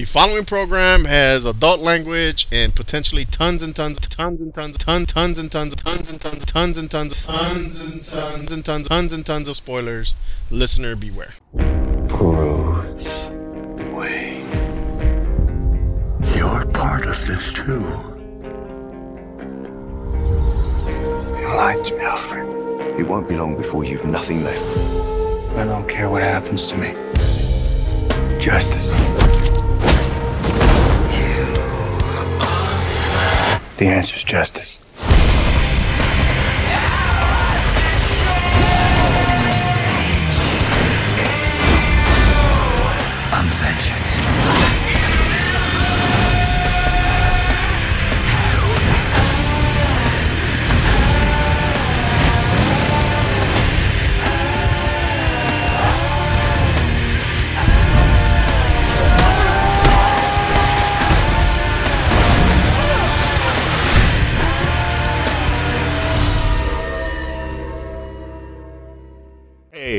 The following program has adult language and potentially tons and tons, tons and tons, tons, tons and tons, tons and tons, tons and tons, tons and tons and tons, tons and tons of spoilers. Listener beware. Rose, wait. You're part of this too. You lied to me, Alfred. It won't be long before you've nothing left. I don't care what happens to me. Justice. The answer's justice.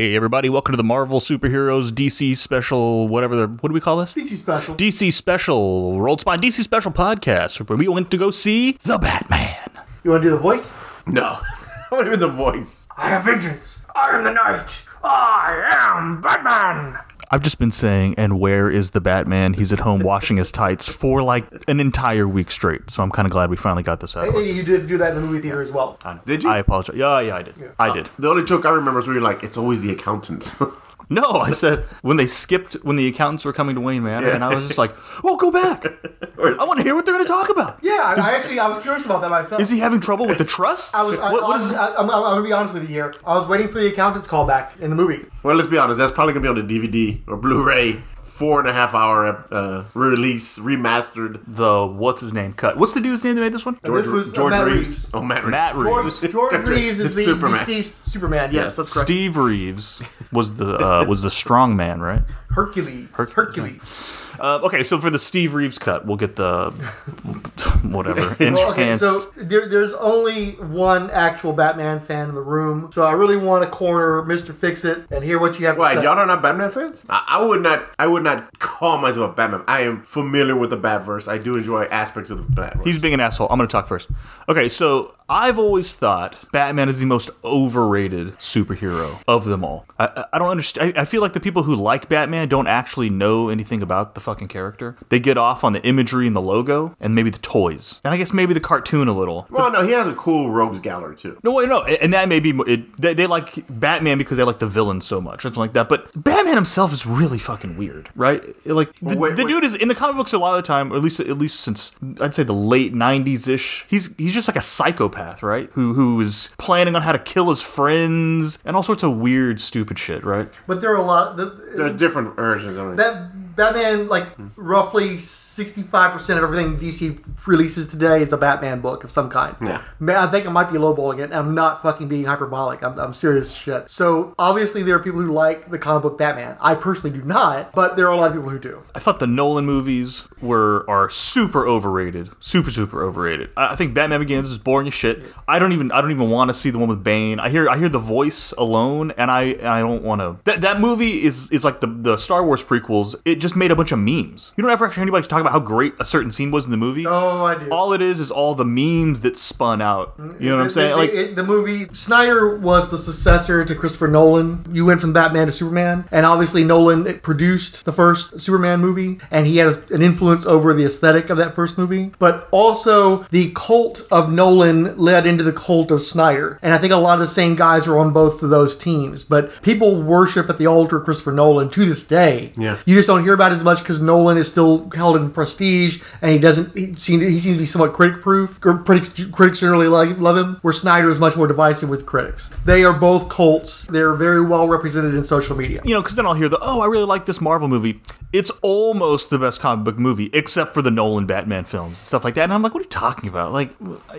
Hey everybody, welcome to the Marvel Superheroes DC Special, whatever the what do we call this? DC special. DC Special, Rolled Spine DC Special podcast, where we went to go see the Batman. You want to do the voice? No. I want to even the voice? I have vengeance. I am the night. I am Batman. I've just been saying, and where is the Batman? He's at home washing his tights for like an entire week straight. So I'm kind of glad we finally got this out. of. And you did do that in the movie theater as well. Did you? I apologize. Yeah, yeah, I did. I did. the only joke I remember is where you're like, it's always the accountants. No, I said when they skipped when the accountants were coming to Wayne Manor, and I was just like, "Oh, go back! I want to hear what they're going to talk about." Yeah, I, I actually I was curious about that myself. Is he having trouble with the trusts? I was. I, What- what is- I, I'm, I'm gonna be honest with you here. I was waiting for the accountant's call back in the movie. well, let's be honest. That's probably going to be on the DVD or Blu-ray. Four and a half hour uh, release, remastered. the what's his name cut? What's the dude's name that made this one? This was, uh, George Matt Reeves. Reeves. Oh, Matt Reeves. Matt Reeves. George, George Reeves is the Superman. deceased Superman. Yes, Yes. that's correct. Steve Reeves was the uh, was the strong man, right? Hercules. Hercules. Uh, okay, so for the Steve Reeves cut, we'll get the whatever Well, okay, so there, there's only one actual Batman fan in the room, so I really want to corner Mister Fix It and hear what you have to Why, say. y'all are not Batman fans? I, I would not. I would not call myself a Batman. I am familiar with the Batverse. I do enjoy aspects of the Batverse. He's being an asshole. I'm going to talk first. Okay, so I've always thought Batman is the most overrated superhero of them all. I, I- don't understand. I, I feel like the people who like Batman don't actually know anything about the fucking character. They get off on the imagery and the logo and maybe the toys. And I guess maybe the cartoon a little. well, no, he has a cool rogues gallery too. No, wait, no, and that may be it, they, they like Batman because they like the villain so much, or something like that. But Batman himself is really fucking weird, right? Like the, Wait, the wait. dude is in the comic books a lot of the time, or at least at least since I'd say the late '90s ish. He's he's just like a psychopath, right? Who who is planning on how to kill his friends and all sorts of weird, stupid shit, right? but there are a lot. The, There's different versions of it. that Batman, like roughly sixty-five percent of everything DC releases today is a Batman book of some kind. Yeah. Man, I think I might be lowballing it. I'm not fucking being hyperbolic. I'm, I'm serious shit. So obviously there are people who like the comic book Batman. I personally do not, but there are a lot of people who do. I thought the Nolan movies were are super overrated, super super overrated. I, I think Batman Begins is boring as shit. I don't even I don't even want to see the one with Bane. I hear I hear the voice alone, and I I don't want to. That that movie is is like the the Star Wars prequels. It just made a bunch of memes. You don't ever hear anybody talk about how great a certain scene was in the movie. Oh, I do. All it is is all the memes that spun out. You mm, know what I'm saying? the- Like it- the movie Snyder was the successor to Christopher Nolan. You went from Batman to Superman, and obviously Nolan produced the first Superman movie, and he had a- an influence over the aesthetic of that first movie. But also, the cult of Nolan led into the cult of Snyder, and I think a lot of the same guys are on both of those teams. But people worship at the altar of Christopher Nolan to this day. Yeah. you just don't hear about it as much because Nolan is still held in prestige, and he doesn't. He seems he seems to be somewhat critic proof. Critics critics generally like, love him. Where Snyder is much more divisive with critics. They are both cults. They're very well represented in social media. you know, because then I'll hear the, oh, I really like this Marvel movie. It's almost the best comic book movie, except for the Nolan Batman films and stuff like that. And I'm like, what are you talking about? Like,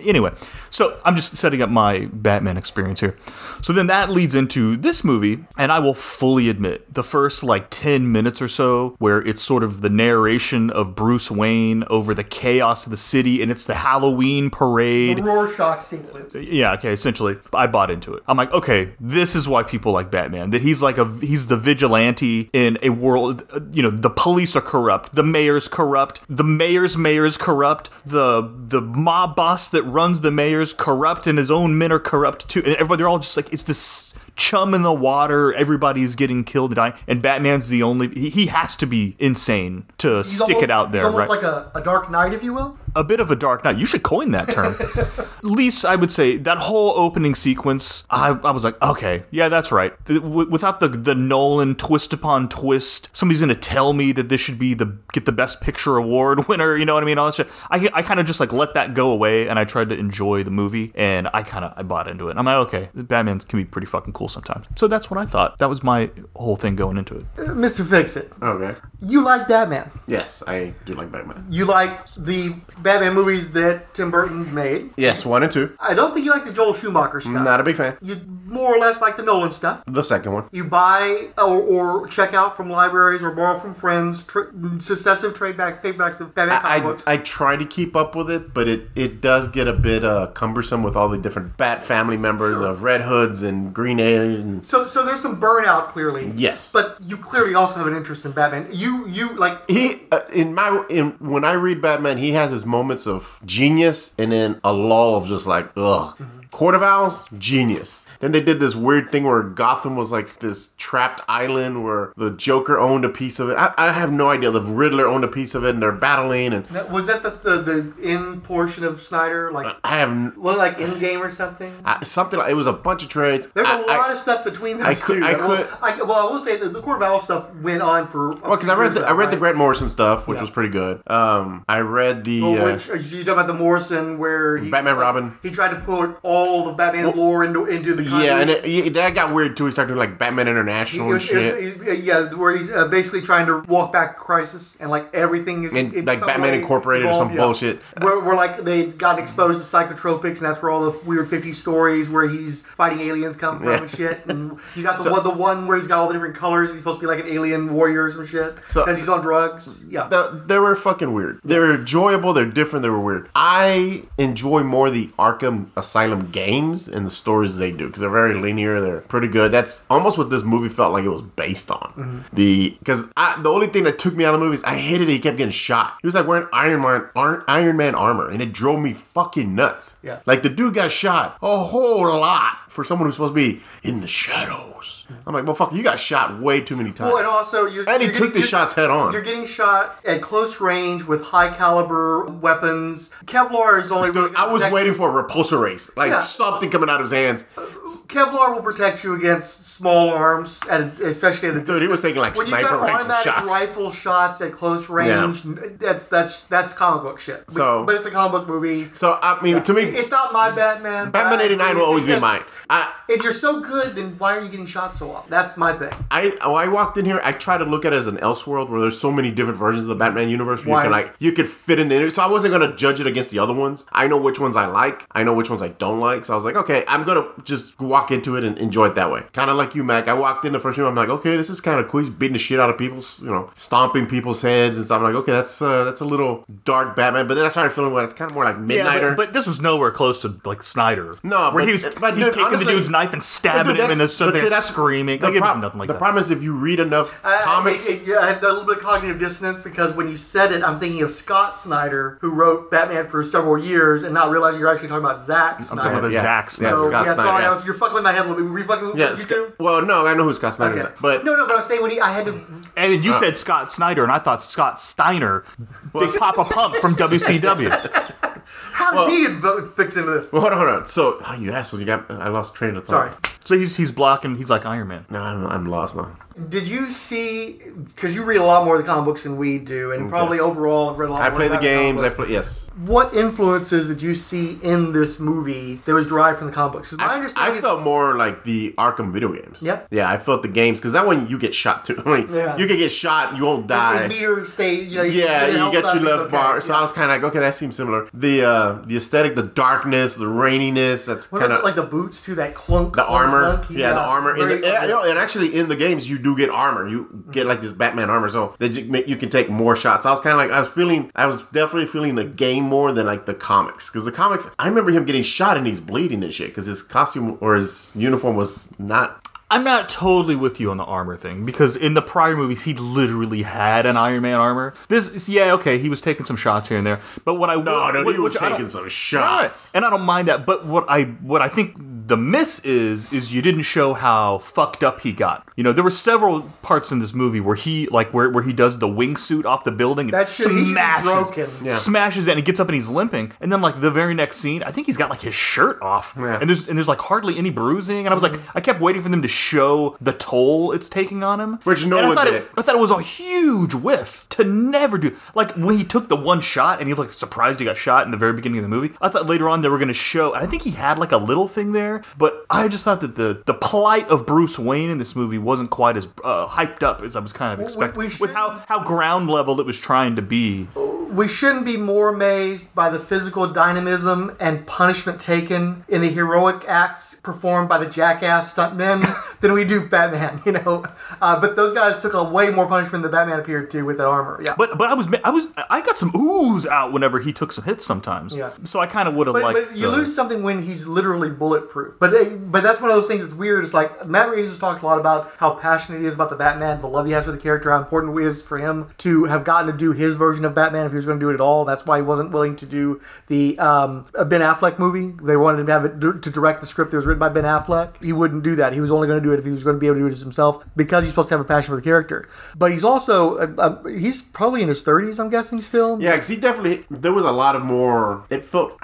anyway, so I'm just setting up my Batman experience here. So then that leads into this movie, and I will fully admit the first like 10 minutes or so where it's sort of the narration of Bruce Wayne over the chaos of the city, and it's the Halloween parade. The Rorschach sequence. Yeah, okay, essentially, I bought into it. I'm like, okay, this is why people like Batman. That he's like a he's the vigilante in a world. You know, the police are corrupt, the mayor's corrupt, the mayor's mayor's corrupt, the the mob boss that runs the mayor's corrupt, and his own men are corrupt too. And everybody, they're all just like it's this chum in the water. Everybody's getting killed and dying, and Batman's the only. He, he has to be insane to He's stick almost- it out he's there, almost right? like a, a Dark Knight, if you will. A bit of a dark night. You should coin that term. At least I would say that whole opening sequence. I, I was like, okay, yeah, that's right. W- without the the Nolan twist upon twist, somebody's gonna tell me that this should be the get the best picture award winner. You know what I mean? All that shit. I I kind of just like let that go away, and I tried to enjoy the movie, and I kind of I bought into it. I'm like, okay, Batman can be pretty fucking cool sometimes. So that's what I thought. That was my whole thing going into it. Uh, Mr. Fix It. Okay. You like Batman. Yes, I do like Batman. You like the Batman movies that Tim Burton made. Yes, one and two. I don't think you like the Joel Schumacher stuff. Not a big fan. you more or less like the Nolan stuff. The second one. You buy or, or check out from libraries or borrow from friends tr- successive trade back paperbacks of Batman comic I, books. I, I try to keep up with it, but it, it does get a bit uh, cumbersome with all the different Bat family members of Red Hoods and Green Aliens. So so there's some burnout clearly. Yes. But you clearly also have an interest in Batman. You you like he uh, in my in when I read Batman, he has his moments of genius and then a lull of just like ugh. Court of Owls, genius. Then they did this weird thing where Gotham was like this trapped island where the Joker owned a piece of it. I, I have no idea. The Riddler owned a piece of it, and they're battling. And that- was that the the, the in portion of Snyder like I have it like in game or something? I, something like it was a bunch of trades. There's a I- I- lot of stuff between those I could- two. I will- could- I, well, I will say that the Court of Owls stuff went on for. Well, because I read the, I read the Grant Morrison stuff, which Yeah. was pretty good. Um, I read the Well, uh, which are you talking about the Morrison where he, Batman Robin. He tried to put all the Batman's lore into into the yeah, and it, that got weird too. He started doing like Batman International and shit. it yeah, where he's uh, basically trying to walk back Crisis, and like everything is And, in like, Batman Incorporated or some involved, bullshit. Where, where like they got exposed to psychotropics, and that's where all the weird fifty stories where he's fighting aliens come from Yeah. and shit. And you got the So- one, the one where he's got all the different colors. He's supposed to be like an alien warrior or some shit So- he's on drugs. Yeah, They, they were fucking weird. They were enjoyable. They're different. They were weird. I enjoy more the Arkham Asylum games and the stories they do because they're very linear. They're pretty good. That's almost what this movie felt like it was based on. Mm-hmm. The because the only thing that took me out of the movie is I hated it. He kept getting shot. He was like wearing Iron Man Iron, Iron Man armor, and it drove me fucking nuts. Yeah. like the dude got shot a whole lot for someone who's supposed to be in the shadows. I'm like, well, fuck, you got shot way too many times. Well, and also you're And he you're took getting- the shots head on. You're getting shot at close range with high caliber weapons. Kevlar is only. Dude, I was waiting for a repulsor race, like Yeah. something coming out of his hands. Kevlar will protect you against small arms, and especially at a Dude, he was taking like when you sniper got rifle shots. rifle shots at close range. Yeah. That's that's that's comic book shit. So- but it's a comic book movie. So I mean, to me, it's not my Batman. Batman '89 will always be mine. I, If you're so good, then why are you getting shot so often? That's my thing. I, oh, I walked in here. I try to look at it as an Elseworld where there's so many different versions of the Batman universe. Where Why you can like you could fit in it. So I wasn't gonna judge it against the other ones. I know which ones I like. I know which ones I don't like. So I was like, okay, I'm gonna just walk into it and enjoy it that way. Kind of like you, Mac. I walked in the first room. I'm like, okay, this is kind of cool. He's beating the shit out of people, you know, stomping people's heads and stuff. I'm like, okay, that's uh, that's a little dark Batman. But then I started feeling well, it's kind of more like Yeah, Midnighter. but, but this was nowhere close to like Snyder. No, where but- he was but he's dude, taking honestly- the dude's knife and stabbing dude, him, and that's- then so they're see, that's- screaming. The, Like, it was prob- nothing like the that. problem is if you read enough Uh, comics. it- it- yeah, I have a little bit of cognitive dissonance because when you said it, I'm thinking of Scott Snyder, who wrote Batman for several years, and not realizing you're actually talking about Zack Snyder. I'm talking about the Yeah. Zack Yeah, Snyder. so, Scott yeah, Snyder, sorry, yes. was- you're fucking with my head a little bit. Were you fucking with yeah, you Sc- too? well, no, I know who Scott Snyder is, but no, no, but I'm saying when he, I had to. And you said Scott Snyder, and I thought Scott Steiner, Big Papa Pump from WCW. How did he get fix into this? Well, hold on, hold on. So, oh, you asshole, you got. I lost train of thought. Sorry. so he's he's blocking. He's like Iron Man. No, I'm, I'm lost now. Did you see? Because you read a lot more of the comic books than we do, and probably overall have read a lot. I more play the games. I play yes. What influences did you see in this movie that was derived from the comic books? I, I felt more like the Arkham video games. Yep. Yeah, I felt the games because that one you get shot too. I mean, Yeah. you can get shot, you won't die. stay. You know, Yeah, you get your left okay. bar. So Yeah. I was kind of like, okay, that seems similar. The uh the aesthetic, the darkness, the raininess. That's kind of like the boots too, that clunk. the clunk armor armor. clunky, yeah, the armor. And, the- and actually, in the games, you do get armor. You get like this Batman armor, so that you, you can take more shots. I was kind of like, I was feeling, I was definitely feeling the game more than like the comics, because the comics, I remember him getting shot and he's bleeding and shit, because his costume or his uniform was not. I'm not totally with you on the armor thing because in the prior movies he literally had an Iron Man armor. This is yeah okay he was taking some shots here and there, but what I No, no, what- he was which I don't- taking some shots. and I don't mind that. But what I what I think the miss is is you didn't show how fucked up he got. You know there were several parts in this movie where he like where where he does the wingsuit off the building and That shit- he should be smashes broken. Yeah. smashes it and he gets up and he's limping and then like the very next scene I think he's got like his shirt off Yeah. and there's and there's like hardly any bruising and I was like I kept waiting for them to show the toll it's taking on him Which no And one thought did. It, I thought it was a huge whiff to never do. Like when he took the one shot and he looked surprised he got shot in the very beginning of the movie. I thought later on they were going to show. I think he had like a little thing there, but I just thought that the the plight of Bruce Wayne in this movie wasn't quite as uh, hyped up as I was kind of expecting. we with how how ground level it was trying to be. we shouldn't be more amazed by the physical dynamism and punishment taken in the heroic acts performed by the jackass stuntmen than we do Batman, you know. Uh, but those guys took a way more punishment than Batman appeared to with that armor. Yeah. But but I was I was I got some ooze out whenever he took some hits sometimes. Yeah. So I kind of would have liked. but you the- lose something when he's literally bulletproof. But they, but that's one of those things that's weird. It's like Matt Reeves has talked a lot about how passionate he is about the Batman, the love he has for the character, how important it is for him to have gotten to do his version of Batman if he was going to do it at all. That's why he wasn't willing to do the um, Ben Affleck movie. They wanted him to have it to direct the script that was written by Ben Affleck. He wouldn't do that. He was only going to do it if he was going to be able to do it himself because he's supposed to have a passion for the character. But he's also uh, uh, he's probably in his 30s, I'm guessing still. Yeah, because he definitely there was a lot of more. It felt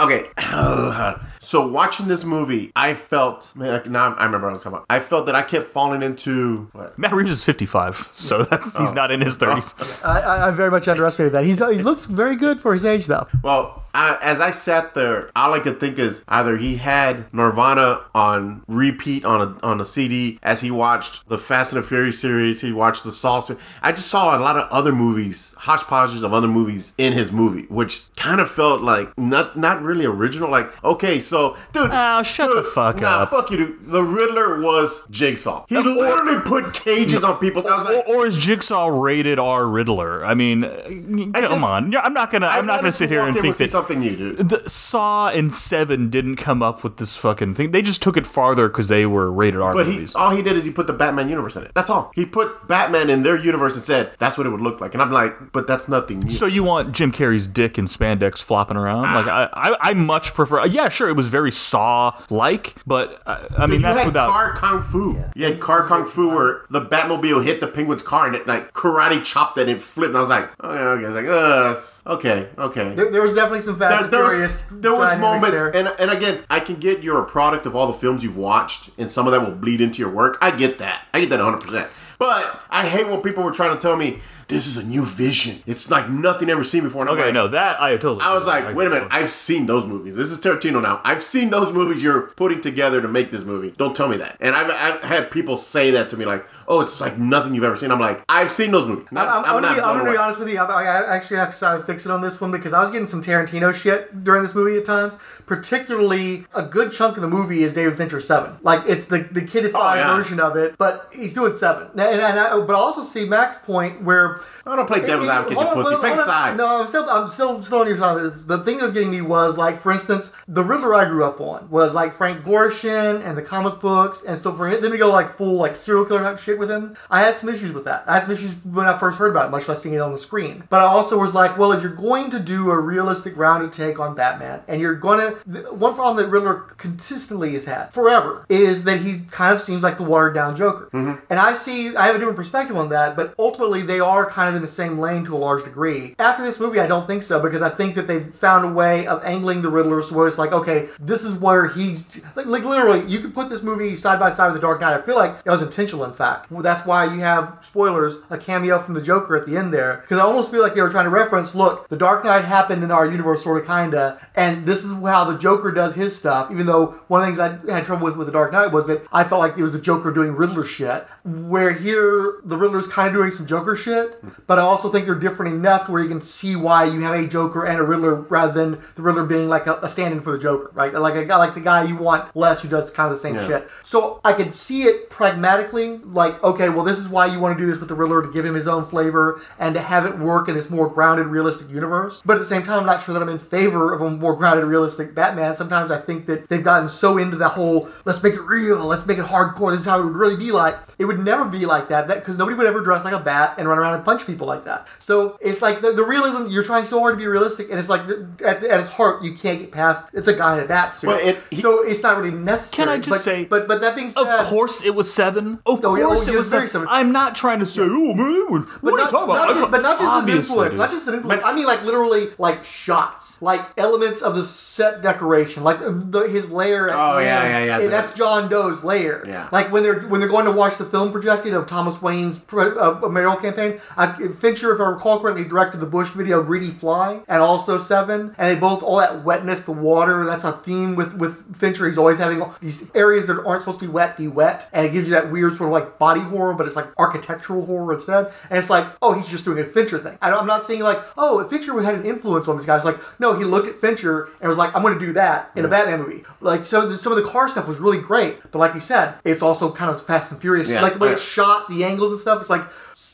okay. so watching this movie, I felt man, now I remember what I was talking about. I felt that I kept falling into what? Matt Reeves is 55, so oh. that's Oh. he's not in his 30s. I, I, I very much underestimated that. He's he looks very good for his age though. Well, I, as I sat there, all I could think is either he had Nirvana on repeat on a on a CD as he watched the Fast and the Furious series. He watched the Saw. series. I just saw a lot of other movies, hodgepodges of other movies in his movie, which kind of felt like not not really original. Like, okay, so dude, Oh, shut the dude, fuck nah, up. fuck you, dude. The Riddler was Jigsaw. He literally put cages on people. I was like, or, or is Jigsaw rated R Riddler? I mean, uh, come just- on. Yeah, I'm not gonna. I'm I not gonna sit here and in think see that something new, dude. the Saw and Seven didn't come up with this fucking thing. They just took it farther because they were rated R But he, all he did is he put the Batman universe in it. That's all. He put Batman in their universe and said that's what it would look like. And I'm like, but that's nothing new. so you want Jim Carrey's dick and spandex flopping around? Like I, I, I much prefer. Yeah, sure, it was very Saw-like, but uh, I mean Dude, you that's had without. car kung fu. You had car kung fu where the Batmobile hit the penguin's car and it like karate chopped it and flipped. And I was like, okay, okay. I was like, uh, okay, okay. There, there was definitely some Fast there, there Furious. was, there was moments, there. and and again, I can get you're a product of all the films you've watched, and some of that will bleed into your work. I get that. I get that 100. percent But I hate when people were trying to tell me this is a new vision. It's like nothing ever seen before. And Okay, like, no, that I totally. I was agree. like, wait a minute, I've seen those movies. This is Tarantino now. I've seen those movies you're putting together to make this movie. Don't tell me that. And I've, I've had people say that to me, like, oh, it's like nothing you've ever seen. I'm like, I've seen those movies. Not- I'm, I'm, gonna, be, I'm gonna be honest with you. I, I actually have to start fixing on this one because I was getting some Tarantino shit during this movie at times. Particularly, a good chunk of the movie is David Fincher Seven. Like it's the the kidified Oh, yeah. version of it, but he's doing Seven. And, and I, but I also see Mac's point where I don't play devil's advocate, you pussy. Pick a side. No, I'm still, I'm still, still on your side. The thing that was getting me was like, for instance, the Riddler I grew up on was like Frank Gorshin and the comic books, and so for him, then to go like full like serial killer type shit with him, I had some issues with that. I had some issues when I first heard about it, much less seeing it on the screen. But I also was like, well, if you're going to do a realistic rounded take on Batman, and you're gonna, one problem that Riddler consistently has had forever is that he kind of seems like the watered down Joker. Mm-hmm. And I see, I have a different perspective on that, but ultimately they are kind of in the same lane to a large degree. After this movie, I don't think so because I think that they've found a way of angling the Riddler so where it's like, okay, this is where he's like, like literally, you could put this movie side by side with The Dark Knight. I feel like that was intentional, in fact. Well, that's why you have spoilers, a cameo from the Joker at the end there, because I almost feel like they were trying to reference, look, The Dark Knight happened in our universe, sort of, kinda, and this is how the Joker does his stuff. Even though one of the things I had trouble with with The Dark Knight was that I felt like it was the Joker doing Riddler shit, where here the Riddler's kind of doing some Joker shit, but I also think they're different enough where you can see why you have a Joker and a Riddler rather than the Riddler being like a, a stand-in for the Joker, right? Like a guy like the guy you want less who does kind of the same Yeah. shit. So I can see it pragmatically, like okay, well this is why you want to do this with the Riddler to give him his own flavor and to have it work in this more grounded, realistic universe. But at the same time, I'm not sure that I'm in favor of a more grounded, realistic Batman. Sometimes I think that they've gotten so into the whole let's make it real, let's make it hardcore. This is how it would really be like. It would never be like that because nobody would ever dress like a bat and run around and punch people like that. So it's like the, the realism. You're trying so hard to be realistic, and it's like the, at, at its heart, you can't get past. It's a guy in a bat suit. Well, it- he- so it's not really necessary. Can I just but, say- But but that being said, Of course, it was seven. Of Oh, yeah, course, oh, it yeah, was very seven. seven. I'm not trying to say, oh man, what, But are not, you talking not about? just, but not just his influence, dude. not just an influence. I mean, like literally, like shots, like elements of the set decoration, like the, the, his lair. At Oh, yeah, yeah, yeah. And that's John Doe's lair. Yeah. Like when they're when they're going to watch the film projected of Thomas Wayne's pre- uh, mayoral campaign. Uh, Fincher, if I recall correctly, directed the Bush video "Greedy Fly" and also Seven, and they both all that wetness, the water. That's a theme with with Fincher. He's always having these areas that aren't supposed to be wet be wet, and it gives you that weird sort of like body horror, but it's like architectural horror instead. And it's like, oh, he's just doing a Fincher thing. I, I'm not saying like, oh, Fincher had an influence on these guys. Like, no, he looked at Fincher and was like, I'm going to do that in a Batman movie. Like, so the, some of the car stuff was really great, but like you said, it's also kind of Fast and Furious. Yeah, like the way yeah. it's shot, the angles and stuff. It's like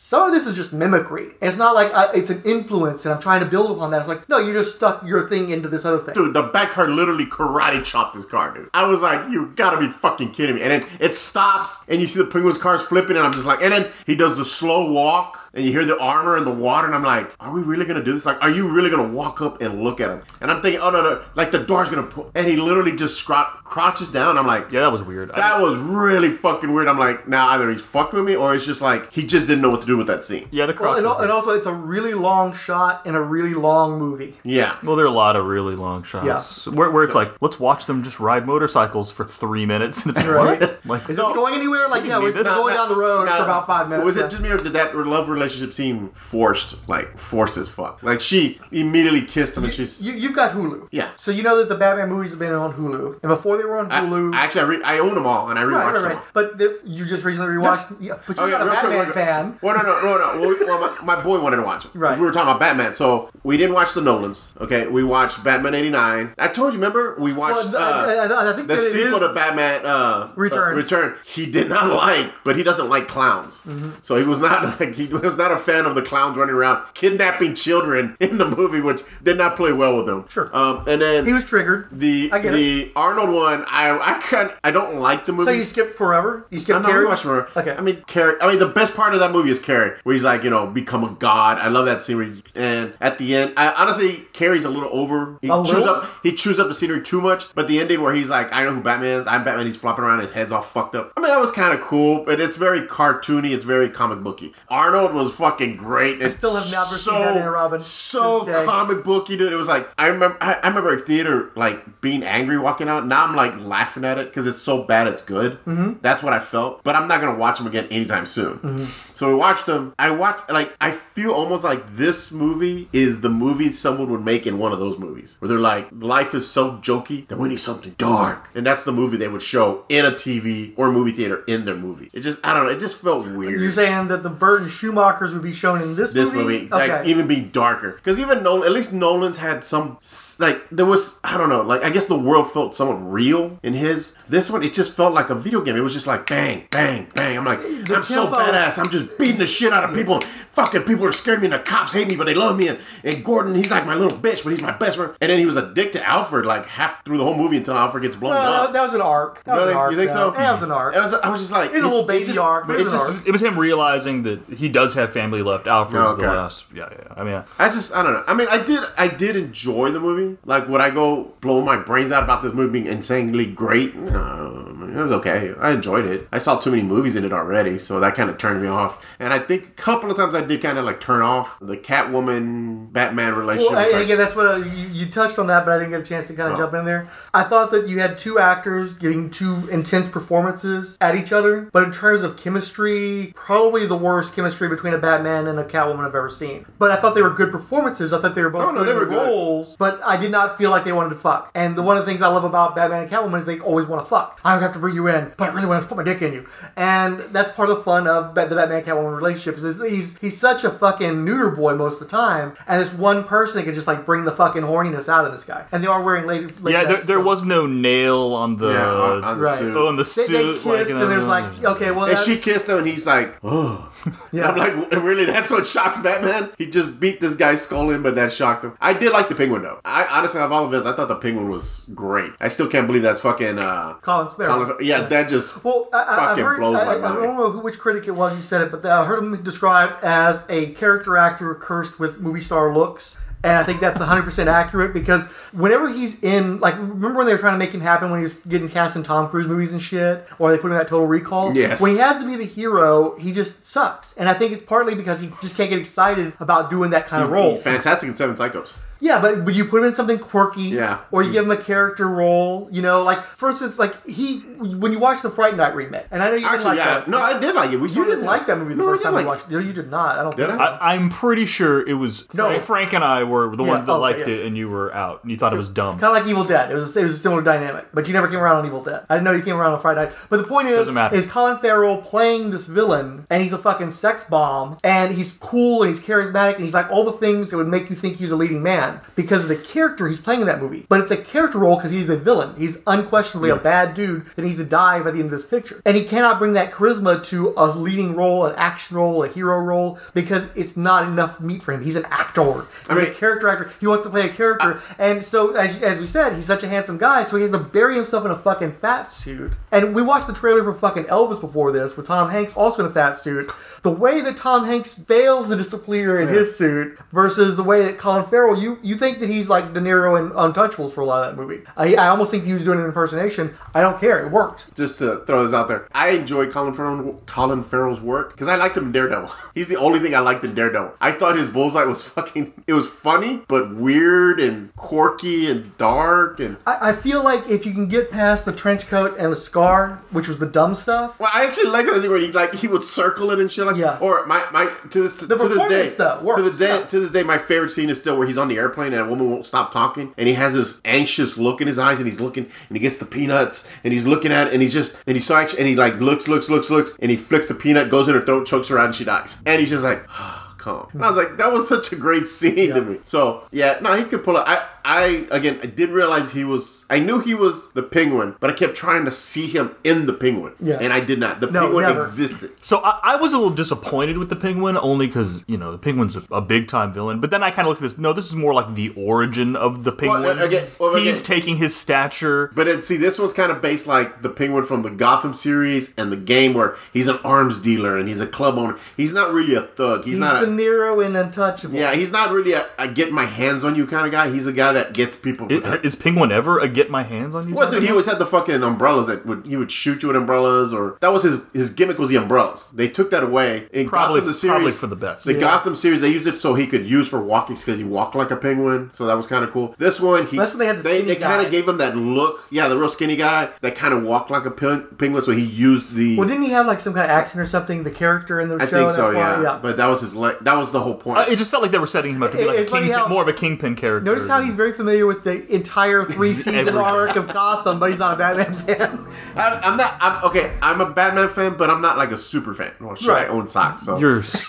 some of this is just mimicry. And it's not like uh, it's an influence, and I'm trying to build upon that. It's like, no, you just stuck your thing into this other thing. Dude, the back car literally karate chopped his car, dude. I was like, you gotta be fucking kidding me. And then it stops, and you see the penguin's cars flipping, and I'm just like, and then he does the slow walk, and you hear the armor and the water, and I'm like, are we really gonna do this? Like, are you really gonna walk up and look at him? And I'm thinking, oh no, no, like the door's gonna pull, and he literally just scro- crouches down. I'm like, Yeah, that was weird. I- That was really fucking weird. I'm like, now either he's fucking with me or it's just like he just didn't know what to do with that scene. yeah, the Well, and, and also, it's a really long shot in a really long movie. Yeah. Well, there are a lot of really long shots where, where it's like, let's watch them just ride motorcycles for three minutes. And it's like, Right. what? Like, Is this going anywhere? Like, yeah, we're this. just going down the road Now- for about five minutes. Was yeah. it just me or did that love relationship seem forced? Like forced as fuck. Like she immediately kissed him and she's. You, you've got Hulu. Yeah. So you know that the Batman movies have been on Hulu. And before they were on Hulu. I actually, I, re- I own them all and I rewatched right, right, them. right. all. But the, you just recently rewatched. Yeah. But you're Oh, yeah, not a real Batman quick. fan. Well, no, no, no, no. Well, we- well, my, my boy wanted to watch it. Right. We were talking about Batman, so we didn't watch the Nolans. Okay, we watched Batman '89. I told you, remember? We watched Well, I- uh, I- I think the sequel to Batman uh, Returns. uh, Return. He did not like, but he doesn't like clowns. Mm-hmm. So he was not like he was not a fan of the clowns running around kidnapping children in the movie, which did not play well with him. Sure. Um, and then He was triggered. the I the Arnold one. I I can I don't like the movie. So you skipped Forever? You skipped I know, Carrey? watched more. Okay. I mean, Carrey. I mean, the best part of that movie is Carrey, where he's like, you know, become a god. I love that scenery. And at the end, I, honestly, Carrey's a little over. He A chews little? up. He chews up the scenery too much. But the ending where he's like, I know who Batman is. I'm Batman. He's flopping around. His head's all fucked up. I mean, that was kind of cool, but it's very cartoony. It's very comic booky. Arnold was fucking great. I still have never seen Batman Robin So to this day. comic booky, dude. It was like I remember. I, I remember at theater like being angry walking out. Now I'm like laughing at it because it's so bad it's good. Mm-hmm. That's what I felt. But I'm not gonna watch them again anytime soon. Mm-hmm. So we watched them. I watched like I feel almost like this movie is the movie someone would make in one of those movies where they're like life is so jokey that we need something dark, and that's the movie they would show in a TV or movie theater in their movie. It just I don't know. It just felt weird You're saying that the Burton Schumachers would be shown in this, this movie? movie, like even be darker. Because even Nolan, at least Nolan's had some like there was I don't know, like I guess the world felt somewhat real in his. This one, it just felt like a video game. It was just like bang, bang, bang. I'm like, I'm so badass. I'm just beating the shit out of people. Fucking people are scared of me, and the cops hate me, but they love me. And, and Gordon, he's like my little bitch, but he's my best friend. And then he was a dick to Alfred, like half through the whole movie until Alfred gets blown Well, up. that was an arc. That was an arc. You think yeah. so? Yeah, that was an arc. I was, I was just like, It was a little baby just, arc, but it It was just, arc. it was him realizing that he does have family left. Alfred's Okay. the last. Yeah, yeah. I mean, I just I don't know. I mean, I did I did enjoy the movie. Like, would I go blow my brains out about this movie being insanely great? No, it was okay. I enjoyed it. I saw too many movies in it already, so that kind of turned me off. And I think a couple of times I did kind of like turn off the Catwoman Batman relationship. Well, like- again, that's what uh, you, you touched on that, but I didn't get a chance to kind of jump in there. I thought that you had two actors giving two intense performances at each other, but in terms of chemistry, probably the worst chemistry between a Batman and a Catwoman I've ever seen. But I thought they were good performances. I thought they were both Oh, no, good they were their good. but I did not feel like they wanted to fuck. And the one of the things I love about Batman and Catwoman is they always want to fuck. I have to bring you in, but I really want to put my dick in you. And that's part of the fun of the Batman Catwoman relationship is he's he's such a fucking neuter boy most of the time, and there's one person that can just like bring the fucking horniness out of this guy. And they are wearing lady. lady Yeah, there, there was no nail on the. yeah, on, on the right. suit. oh, on the They, suit. they kissed, like, and there's like, okay, well, and that's, she kissed him, and he's like, "Oh." yeah. I'm like, really? That's what shocks Batman? He just beat this guy's skull in, but that shocked him. I did like the Penguin though. I honestly, of all of this, I thought the Penguin was great. I still can't believe that's fucking. uh Colin Farrell. Colin- yeah, that just. Well, I, I, I've fucking heard, blows I, my I, I don't know who, which critic it was who said it, but I heard him described as a character actor cursed with movie star looks. And I think that's 100% accurate because whenever he's in, like, remember when they were trying to make him happen when he was getting cast in Tom Cruise movies and shit? Or they put him in that Total Recall? Yes. When he has to be the hero, he just sucks. And I think it's partly because he just can't get excited about doing that kind of role. Fantastic in Seven Psychos. Yeah, but but you put him in something quirky, Yeah. or you give him a character role. You know, like for instance, like he when you watch the Fright Night remake, and I know you didn't Actually, like yeah. that. No, I did like it. We you didn't like that movie the No, first time like you watched it. No, you did not. I don't Did think I? so. I, I'm pretty sure it was No. Frank, Frank and I were the Yeah, ones that okay, liked yeah. it, and you were out, and you thought it was dumb. Kind of like Evil Dead. It was a, it was a similar dynamic, but you never came around on Evil Dead. I didn't know you came around on Fright Night. But the point is, is Colin Farrell playing this villain, and he's a fucking sex bomb, and he's cool and he's charismatic, and he's like all the things that would make you think he's a leading man because of the character he's playing in that movie. But it's a character role because he's the villain. He's unquestionably a bad dude that needs to die by the end of this picture, and he cannot bring that charisma to a leading role, an action role, a hero role because it's not enough meat for him. He's an actor. He's I mean- a character actor. He wants to play a character, and so as, as we said, he's such a handsome guy, so he has to bury himself in a fucking fat suit. And we watched the trailer for fucking Elvis before this, with Tom Hanks also in a fat suit. The way that Tom Hanks fails to disappear in his suit versus the way that Colin Farrell, you you think that he's like De Niro in Untouchables for a lot of that movie. I, I almost think he was doing an impersonation. I don't care. It worked. Just to throw this out there, I enjoy Colin Farrell, Colin Farrell's work because I liked him in Daredevil. He's the only thing I liked in Daredevil. I thought his bullseye was fucking. It was funny, but weird and quirky and dark and. I, I feel like if you can get past the trench coat and the scar, which was the dumb stuff, Well, I actually like that where he like he would circle it and shit like. Yeah. Or my my to this to, The to this day performance, though, works, to the day yeah. to this day my favorite scene is still where he's on the airplane and a woman won't stop talking and he has this anxious look in his eyes and he's looking and he gets the peanuts and he's looking at it and he's just and he's so anxious and he like looks looks looks looks and he flicks the peanut goes in her throat chokes her out and she dies and he's just like. Calm. And I was like, that was such a great scene to me. So yeah, no, he could pull it. I, I again, I did realize he was. I knew he was the penguin, but I kept trying to see him in the penguin, Yeah. and I did not. The No, penguin never. existed. So I, I was a little disappointed with the penguin, only because you know the penguin's a, a big time villain. But then I kind of looked at this. No, this is more like the origin of the penguin. Uh, again- well, He's again- taking his stature. But then, see, this one's kind of based like the Penguin from the Gotham series and the game, where he's an arms dealer and he's a club owner. He's not really a thug. He's, he's not De a Niro in Untouchables. yeah. He's not really a, a get my hands on you kind of guy. He's a guy that gets people. Is, is penguin ever a get my hands on you? What dude? of He always had the fucking umbrellas that would he would shoot you with umbrellas, or that was his his gimmick was the umbrellas. They took that away in Probably- Gotham the series. probably for the best. The Yeah. Gotham series they used it so he could use for walking because he walked like a penguin, so that was kind of cool. This one he That's when they had the they, they kind of gave him that look, yeah, the real skinny guy that kind of walked like a pen- penguin, so he used the. Well, didn't he have like some kind of accent or something? The character in the I show. think so, that's why- yeah. But that was his. Le- that was the whole point. Uh, it just felt like they were setting him up to be It- like a it's funny how- more of a kingpin character. Notice how he's very familiar with the entire three season arc of Gotham, but he's not a Batman fan. I'm, I'm not. I'm okay. I'm a Batman fan, but I'm not like a super fan. Well, shit, Right. I own socks, so You're I was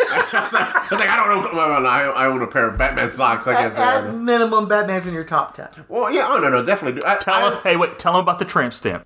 like, I was like, I don't know. Well, well, I, I own a pair of Batman socks. I can't At, say. I at minimum, Batman's in your top ten. Well, yeah, oh no, no, definitely. Do. I, tell I, him. Hey, wait. Tell him about the tramp stamp.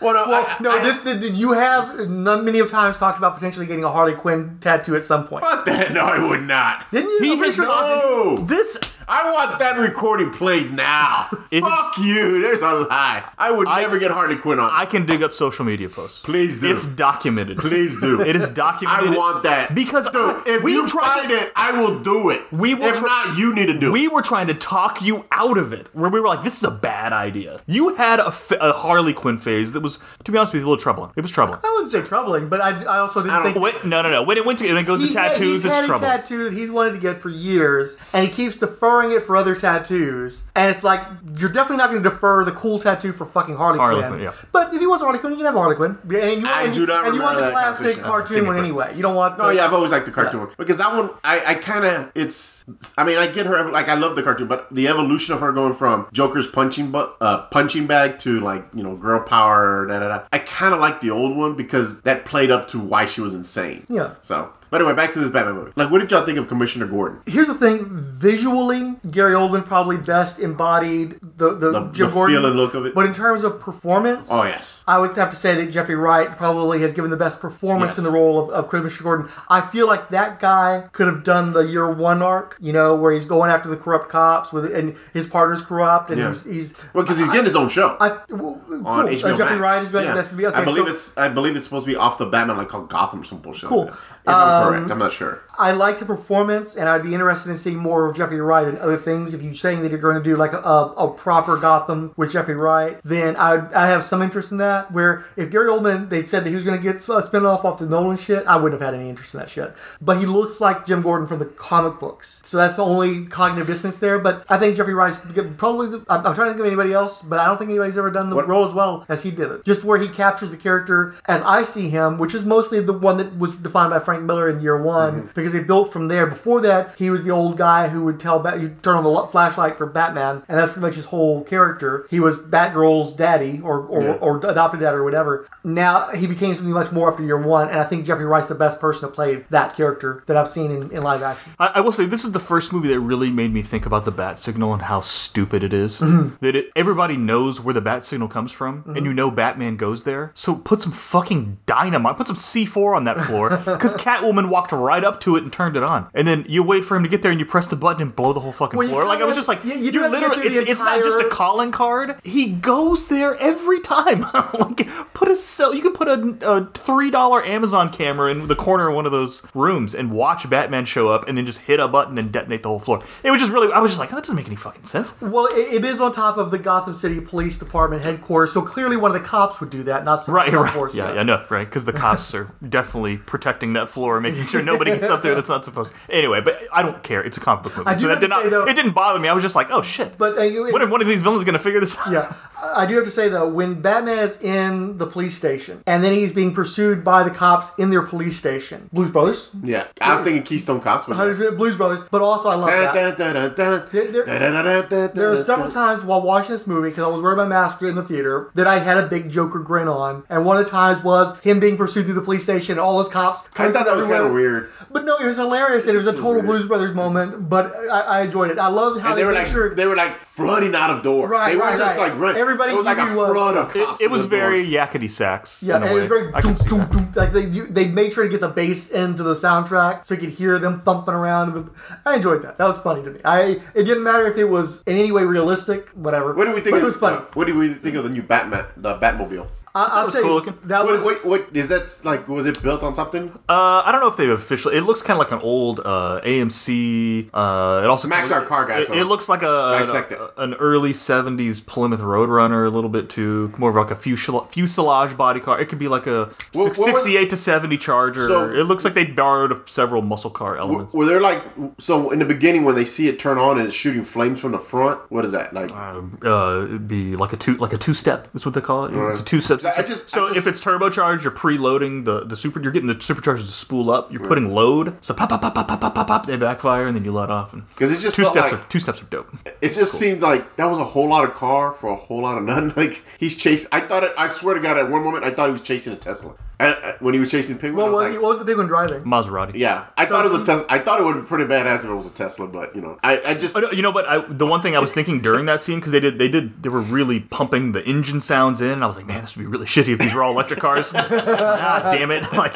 Well, no, Well, I, no, I- this the, you have none, many of times talked about potentially getting a Harley Quinn tattoo at some point. Fuck that. No, I would not. Didn't you? He I'm pretty has No. This I want that recording played now. It- Fuck you. There's a lie. I would I- never get Harley Quinn on. I can dig up social media posts. Please do. It's documented. Please do. It is documented. I want that. because Dude, if we you tried find it, I will do it. We will if try- not, you need to do we it. were trying to talk you out of it. Where we were like, "This is a bad idea." You had a, fa- a Harley Quinn phase that was, to be honest with you, a little troubling. It was troubling. I wouldn't say troubling, but I, I also didn't I don't- think. Wait, no, no, no. When it went to when it goes to tattoos, he's it's had it trouble. tattooed. He's wanted to get for years, and he keeps deferring it for other tattoos. And it's like you're definitely not going to defer the cool tattoo for fucking Harley, Harley Quinn. Quinn, yeah. But if he wants Harley Quinn, you can have Harley Quinn. And you, I and do not and you want the classic cartoon one anyway. You don't want. No, the- yeah, I've always liked the cartoon Yeah. one because that one, I, I kind of, it's, I mean, I get her, like, I love the cartoon, but the evolution of her going from Joker's punching, bu- uh, punching bag to like, you know, girl power, da da da. I kind of like the old one because that played up to why she was insane. Yeah. So, but anyway, back to this Batman movie. Like, what did y'all think of Commissioner Gordon? Here's the thing: visually, Gary Oldman probably best embodied the the, The- Jim the Gordon feel and look of it. But in terms of performance, Oh yes. I would have to say that Jeffrey Wright probably has given the best performance Yes. in the role of, of Commissioner Gordon. I feel like that guy could have done the year one arc, you know, where he's going after the corrupt cops with and his partner's corrupt and Yeah. he's, he's Well, because he's getting his own show. I, well, cool. on Uh, Jeffrey Max. Wright is going. Yeah. Gonna be okay. I believe so it's. I believe it's supposed to be off the Batman, like called Gotham, or some bullshit. Cool. Like If I'm correct, um, I'm not sure. I like the performance, and I'd be interested in seeing more of Jeffrey Wright and other things. If you're saying that you're going to do like a, a, proper Gotham with Jeffrey Wright, then I I have some interest in that. Where if Gary Oldman, they said that he was going to get a spinoff off the Nolan shit, I wouldn't have had any interest in that shit. But he looks like Jim Gordon from the comic books, so that's the only cognitive distance there. But I think Jeffrey Wright's probably. The, I'm, I'm trying to think of anybody else, but I don't think anybody's ever done the What- role as well as he did it. Just where he captures the character as I see him, which is mostly the one that was defined by Frank Miller in year one, Mm-hmm. because they built from there. Before that, he was the old guy who would tell Bat, you turn on the flashlight for Batman, and that's pretty much his whole character. He was Batgirl's daddy or or, Yeah. or adopted dad or whatever. Now he became something much more after year one, and I think Jeffrey Wright's the best person to play that character that I've seen in, in live action. I, I will say this is the first movie that really made me think about the bat signal and how stupid it is. Mm-hmm. That it, everybody knows where the bat signal comes from, and you know Batman goes there. So put some fucking dynamite, put some C4 on that floor, because Catwoman walked right up to it and turned it on, and then you wait for him to get there and you press the button and blow the whole fucking Well, floor. Like I was just like, you- you you, do have to get literally, it's, the it's not just a calling card. He goes there every time. like put a cell, you could put a, a three dollar Amazon camera in the corner of one of those rooms and watch Batman show up, and then just hit a button and detonate the whole floor. It was just really, I was just like, that doesn't make any fucking sense. Well, it, it is on top of the Gotham City Police Department headquarters, so clearly one of the cops would do that, not some Right, right. force. Yeah, yeah, no, right. Because the cops are definitely protecting that floor, making sure nobody gets up there that's not supposed. to. Anyway, but I don't care. It's a comic book movie, I do so have that did to not. say, though- it didn't bother me. I was just like, oh shit. But uh, you, when are one of these villains gonna figure this out? Yeah, I do have to say though, when Batman is in the police station and then he's being pursued by the cops in their police station, Blues Brothers, Yeah, I was thinking Keystone Cops. But Blues Brothers, but also I love that. There- There There are several times while watching this movie, because I was wearing my mask in the theater, that I had a big Joker grin on. And one of the times was him being pursued through the police station, and all those cops. I thought that was kind of weird. But no, it was hilarious, it was a total weird. Blues Brothers moment. But I, I enjoyed it. I loved how And they were made like they were like flooding out of doors. Right, they weren't right, just right. like running. Everybody it was like a knew flood of It, cops. it was very doors. yakety sax. Yeah, in and it was very I doom, doom, doom. like they you, they made sure to get the bass into the soundtrack so you could hear them thumping around. I enjoyed that. That was funny to me. I it didn't matter if it was in any way realistic, whatever. What do we think? But of, it was funny. uh, what do we think of the new Batman, the Batmobile? I, I'll was tell cool you, looking. that What, was what, what is that like? Was it built on something? Uh, I don't know if they've officially. It looks kind of like an old uh, AMC. Uh, it also Max kinda- our car guy, It, so it looks like a an, an early '70s Plymouth Roadrunner, a little bit too, more of like a fuselage, fuselage body car. It could be like a What- six- what was- 68 to 70 Charger. So- it looks like they borrowed several muscle car Were, elements. were there like so in the beginning when they see it turn on and it's shooting flames from the front? What is that like? uh, it'd be like a two like a two step. That's what they call it. It's a two step. I just- so just- if it's turbocharged, you're preloading the the super. You're getting the superchargers to spool up. You're putting load. So pop pop pop pop pop pop pop pop. They backfire and then you let off. And 'Cause it just two steps like- are two steps are dope. It just seemed like that was a whole lot of car for a whole lot of nothing. Like he's chasing. I thought it. I swear to God, at one moment I thought he was chasing a Tesla. And, uh, when he was chasing the penguin, what was was like, he, what was the big one driving? Maserati. yeah, I thought it was a Tesla. I thought it would be pretty badass if it was a Tesla, but you know, I, I just Oh, You know, but I, the one thing I was thinking during that scene because they did, they did, they were really pumping the engine sounds in. And I was like, man, this would be really shitty if these were all electric cars. ah, damn it! Like,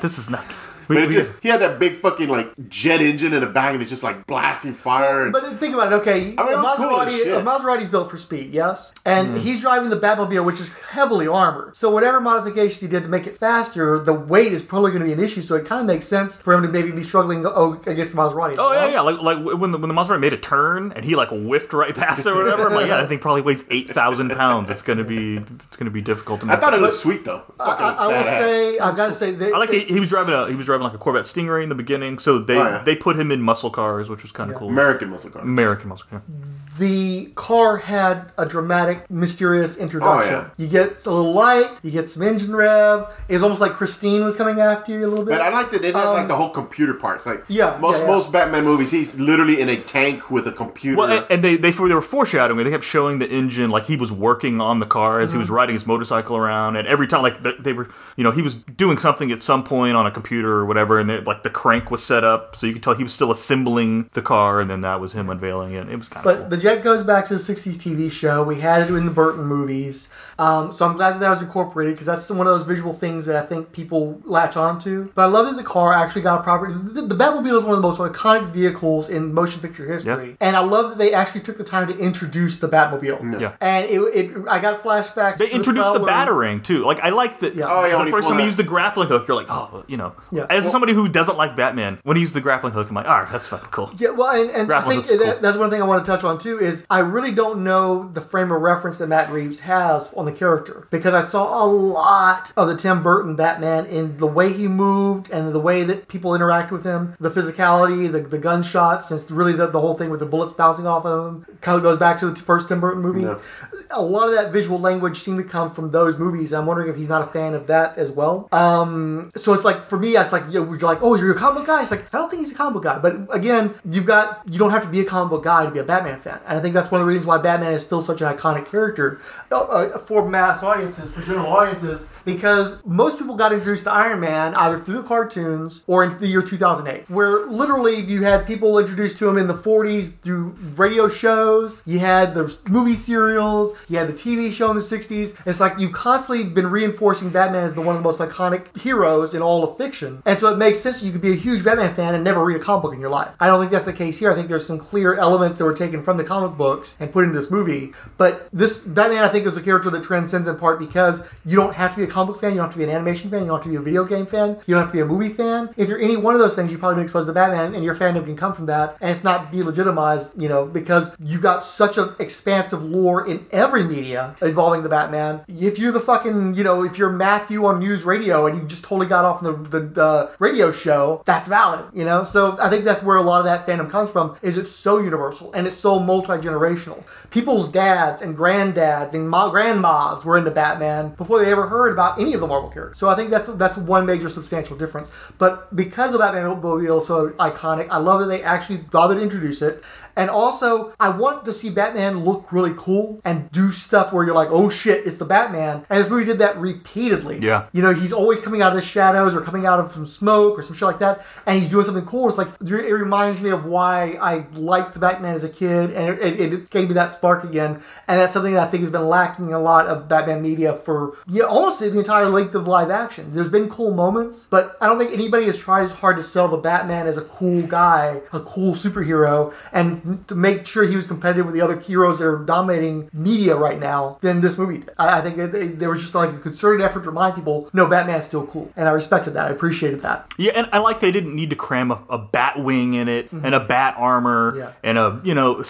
this is not. But it just he had that big fucking like jet engine in the back, and it's just like blasting fire. And, But think about it. Okay, I mean, it a was cool as Maserati, shit. a Maserati's built for speed, yes, and mm. he's driving the Batmobile, which is heavily armored. So whatever modifications he did to make it faster, the weight is probably going to be an issue. So it kind of makes sense for him to maybe be struggling oh, against the Maserati. Oh yeah, yeah. Like like when the when the Maserati made a turn and he like whiffed right past it or whatever. I'm like, yeah, that thing probably weighs eight thousand pounds. It's gonna be it's gonna be difficult to. Make. I thought it looked sweet though. I, Fucking I will say, I've got to say, that I like that he was driving a he was driving like a Corvette Stingray in the beginning, so they Oh, yeah. they put him in muscle cars, which was kind of cool. American muscle car. American muscle car. The car had a dramatic, mysterious introduction. Oh, yeah. You get a little light, you get some engine rev. It was almost like Christine was coming after you a little bit. But I liked it. They didn't have Um, like the whole computer parts. Like Yeah, most yeah, yeah. most Batman movies, he's literally in a tank with a computer. Well, and- and they they they were foreshadowing. it. They kept showing the engine like he was working on the car as he was riding his motorcycle around, and every time like they, they were, you know, he was doing something at some point on a computer or whatever, and they, like the crank was set up, so you could tell he was still assembling the car, and then that was him unveiling it. It was kind of But cool. the jet goes back to the 60s TV show. We had it in the Burton movies. Um, so I'm glad that, that was incorporated because that's one of those visual things that I think people latch onto. But I love that the car actually got a proper. The, the Batmobile is one of the most iconic vehicles in motion picture history. Yeah. And I love that they actually took the time to introduce the Batmobile. Yeah. And it, it I got flashbacks. They to introduced the trial where- batarang too. Like I like that. Yeah. Oh, yeah, the first time he that- used the grappling hook, you're like, oh, you know. Yeah. As Well- somebody who doesn't like Batman, when he used the grappling hook, I'm like, all right, that's fucking cool. Yeah, well, and, and I think that, cool. that's one thing I want to touch on too is I really don't know the frame of reference that Matt Reeves has on the character because I saw a lot of the Tim Burton Batman in the way he moved and the way that people interact with him, the physicality, the, the gunshots, since really the, the whole thing with the bullets bouncing off of him kind of goes back to the first Tim Burton movie. Yeah. A lot of that visual language seemed to come from those movies. I'm wondering if he's not a fan of that as well. Um, so it's like for me, it's like you know, you're like, oh, you're a comic book guy. It's like I don't think he's a comic book guy, but again, you've got you don't have to be a comic book guy to be a Batman fan, and I think that's one of the reasons why Batman is still such an iconic character uh, uh, for mass audiences, for general audiences, because most people got introduced to Iron Man either through the cartoons or in the year 2008, where literally you had people introduced to him in the 40s through radio shows. You had the movie serials. You had the TV show in the 60s. It's like you've constantly been reinforcing Batman as the one of the most iconic heroes in all of fiction, and so it makes sense you could be a huge Batman fan and never read a comic book in your life. I don't think that's the case here. I think there's some clear elements that were taken from the comic books and put into this movie. But this Batman, I think, is a character that transcends in part because you don't have to be a comic book fan, you don't have to be an animation fan, you don't have to be a video game fan, you don't have to be a movie fan. If you're any one of those things, you've probably been exposed to Batman, and your fandom can come from that, and it's not delegitimized, you know, because you've got such an expansive lore in every media involving the Batman. If you're the fucking, you know, if you're Matthew on news radio and you just totally got off the, the, the radio show, that's valid, you know. So I think that's where a lot of that fandom comes from. Is it's so universal and it's so multi generational. People's dads and granddads and ma- grandmas were into Batman before they ever heard about any of the Marvel characters. So I think that's that's one major substantial difference. But because the Batman Mobile so iconic, I love that they actually bothered to introduce it. And also, I want to see Batman look really cool and do stuff where you're like, oh shit, it's the Batman. And this movie did that repeatedly. Yeah. You know, he's always coming out of the shadows or coming out of some smoke or some shit like that, and he's doing something cool. It's like it reminds me of why I liked the Batman as a kid, and it, it, it gave me that spark again. And that's something that I think has been lacking a lot of Batman media for you know, almost the entire length of live action. There's been cool moments, but I don't think anybody has tried as hard to sell the Batman as a cool guy, a cool superhero, and to make sure he was competitive with the other heroes that are dominating media right now than this movie did. I, I think that they, there was just like a concerted effort to remind people, no, Batman's still cool, and I respected that. I appreciated that. Yeah, and I like they didn't need to cram a, a bat wing in it and a bat armor Mm-hmm. Yeah. and a you know s-